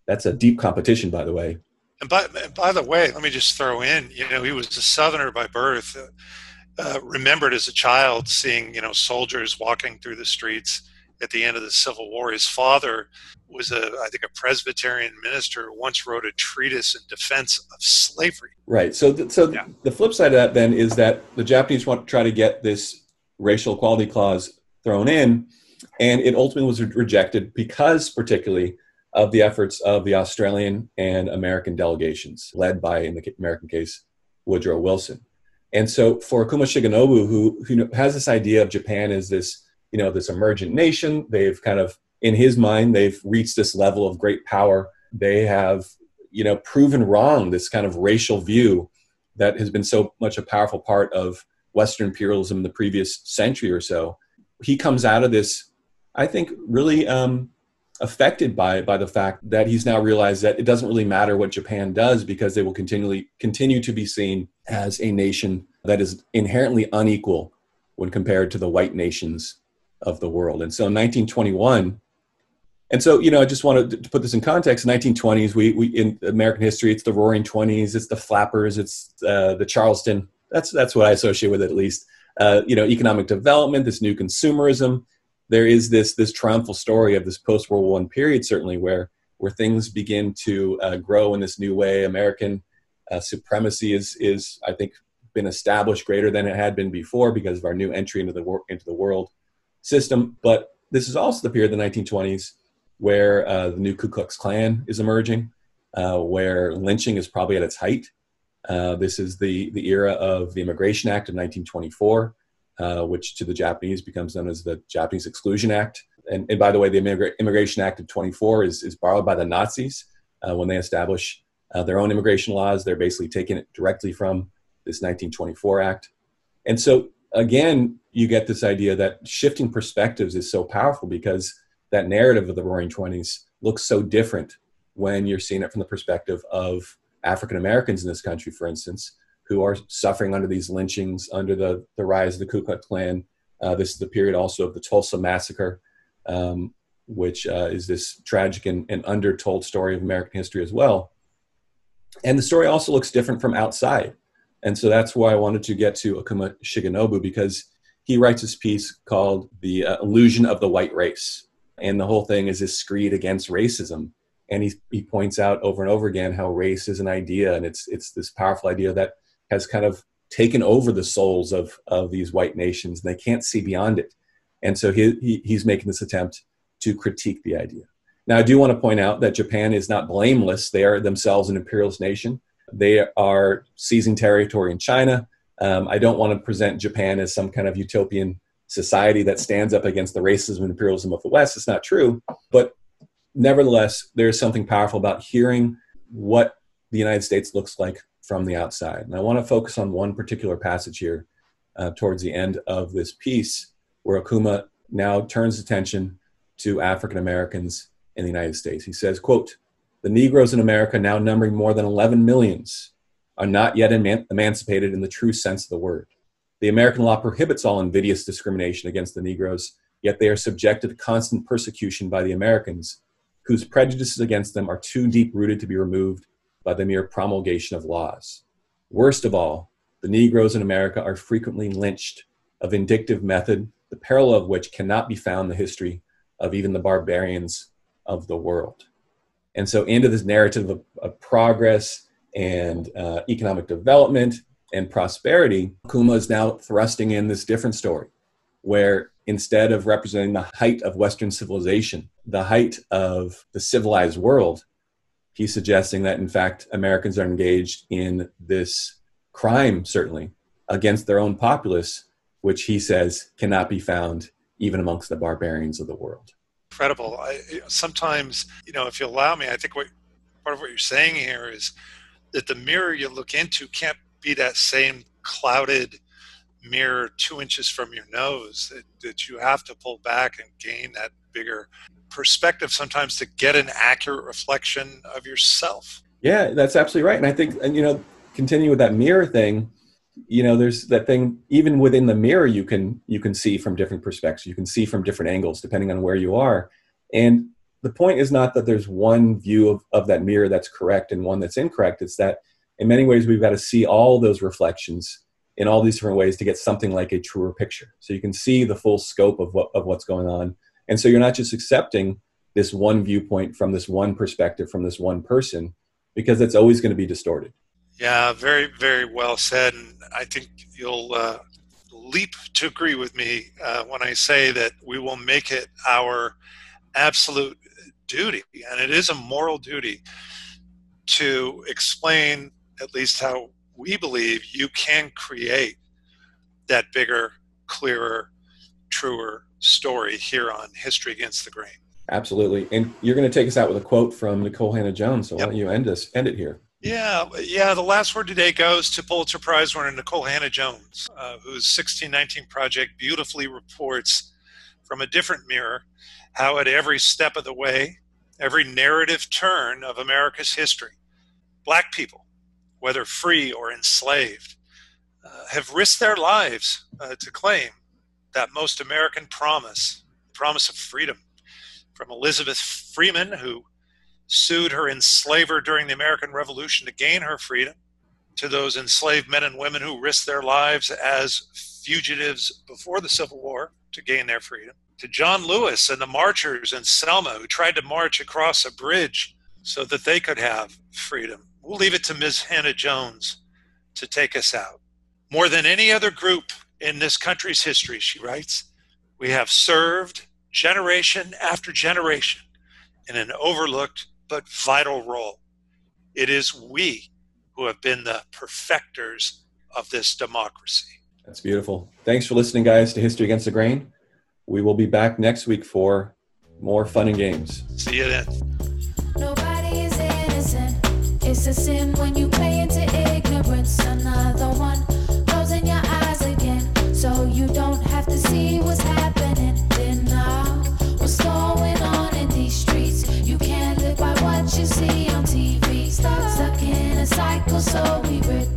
that's a deep competition, by the way. And by, by the way, let me just throw in, you know, he was a Southerner by birth, uh, remembered as a child seeing, you know, soldiers walking through the streets at the end of the Civil War. His father was a, I think, a Presbyterian minister who once wrote a treatise in defense of slavery. Right. So, th- so yeah. the flip side of that then is that the Japanese want to try to get this racial equality clause thrown in, and it ultimately was rejected because, particularly, of the efforts of the Australian and American delegations, led by, in the American case, Woodrow Wilson. And so for Okuma Shigenobu, who, who has this idea of Japan as this, you know, this emergent nation, they've kind of, in his mind, they've reached this level of great power. They have, you know, proven wrong this kind of racial view that has been so much a powerful part of Western imperialism in the previous century or so. He comes out of this, I think, really um, affected by by the fact that he's now realized that it doesn't really matter what Japan does because they will continually continue to be seen as a nation that is inherently unequal when compared to the white nations of the world. And so in 1921, and so, you know, I just wanted to put this in context. 1920s, we, we in American history, it's the Roaring Twenties, it's the Flappers, it's uh, the Charleston. That's that's what I associate with it, at least. Uh, you know, economic development, this new consumerism. There is this this triumphal story of this post World War One period, certainly where where things begin to uh, grow in this new way. American uh, supremacy is is I think been established greater than it had been before because of our new entry into the wor- into the world system. But this is also the period, of the 1920s, where uh, the new Ku Klux Klan is emerging, uh, where lynching is probably at its height. Uh, this is the the era of the Immigration Act of 1924, uh, which to the Japanese becomes known as the Japanese Exclusion Act. And, and by the way, the Immigra- Immigration Act of 24 is, is borrowed by the Nazis uh, when they establish uh, their own immigration laws. They're basically taking it directly from this 1924 Act. And so again, you get this idea that shifting perspectives is so powerful because that narrative of the Roaring Twenties looks so different when you're seeing it from the perspective of African Americans in this country, for instance, who are suffering under these lynchings, under the, the rise of the Ku Klux Klan. Uh, this is the period also of the Tulsa Massacre, um, which uh, is this tragic and, and undertold story of American history as well. And the story also looks different from outside. And so that's why I wanted to get to Okuma Shigenobu because he writes this piece called The uh, Illusion of the White Race. And the whole thing is this screed against racism. And he, he points out over and over again how race is an idea and it's, it's this powerful idea that has kind of taken over the souls of, of these white nations and they can't see beyond it. And so he, he, he's making this attempt to critique the idea. Now, I do want to point out that Japan is not blameless. They are themselves an imperialist nation. They are seizing territory in China. Um, I don't want to present Japan as some kind of utopian society that stands up against the racism and imperialism of the West. It's not true. But nevertheless, there's something powerful about hearing what the United States looks like from the outside. And I want to focus on one particular passage here uh, towards the end of this piece, where Okuma now turns attention to African Americans in the United States. He says, quote, the Negroes in America, now numbering more than 11 millions, are not yet eman- emancipated in the true sense of the word. The American law prohibits all invidious discrimination against the Negroes, yet they are subjected to constant persecution by the Americans, whose prejudices against them are too deep rooted to be removed by the mere promulgation of laws. Worst of all, the Negroes in America are frequently lynched, a vindictive method, the parallel of which cannot be found in the history of even the barbarians of the world. And so, into this narrative of, of progress and uh, economic development and prosperity, Kuma is now thrusting in this different story where instead of representing the height of Western civilization, the height of the civilized world, he's suggesting that in fact Americans are engaged in this crime, certainly, against their own populace, which he says cannot be found even amongst the barbarians of the world incredible. I, sometimes, you know, if you allow me, I think what part of what you're saying here is that the mirror you look into can't be that same clouded mirror two inches from your nose. That, that you have to pull back and gain that bigger perspective sometimes to get an accurate reflection of yourself. Yeah, that's absolutely right. And I think, and you know, continue with that mirror thing you know there's that thing even within the mirror you can you can see from different perspectives. You can see from different angles depending on where you are. And the point is not that there's one view of, of that mirror that's correct and one that's incorrect. It's that in many ways we've got to see all those reflections in all these different ways to get something like a truer picture. So you can see the full scope of what of what's going on. And so you're not just accepting this one viewpoint from this one perspective from this one person because it's always going to be distorted yeah, very, very well said. And I think you'll uh, leap to agree with me uh, when I say that we will make it our absolute duty, and it is a moral duty, to explain at least how we believe you can create that bigger, clearer, truer story here on History Against the Grain. Absolutely. And you're going to take us out with a quote from Nikole Hannah Jones. So yep. why don't you end us end it here? Yeah, yeah. The last word today goes to Pulitzer Prize winner Nikole Hannah Jones, uh, whose 1619 project beautifully reports from a different mirror how at every step of the way, every narrative turn of America's history, black people whether free or enslaved, uh, have risked their lives uh, to claim that most American promise, the promise of freedom. From Elizabeth Freeman, who sued her enslaver during the American Revolution to gain her freedom, to those enslaved men and women who risked their lives as fugitives before the Civil War to gain their freedom, to John Lewis and the marchers in Selma who tried to march across a bridge so that they could have freedom. We'll leave it to Ms. Hannah Jones to take us out. More than any other group in this country's history, she writes, we have served generation after generation in an overlooked but vital role. It is we who have been the perfecters of this democracy. That's beautiful. Thanks for listening, guys, to History Against the Grain. We will be back next week for more fun and games. See you then. Nobody is innocent. It's a sin when you play into ignorance. Another one so we were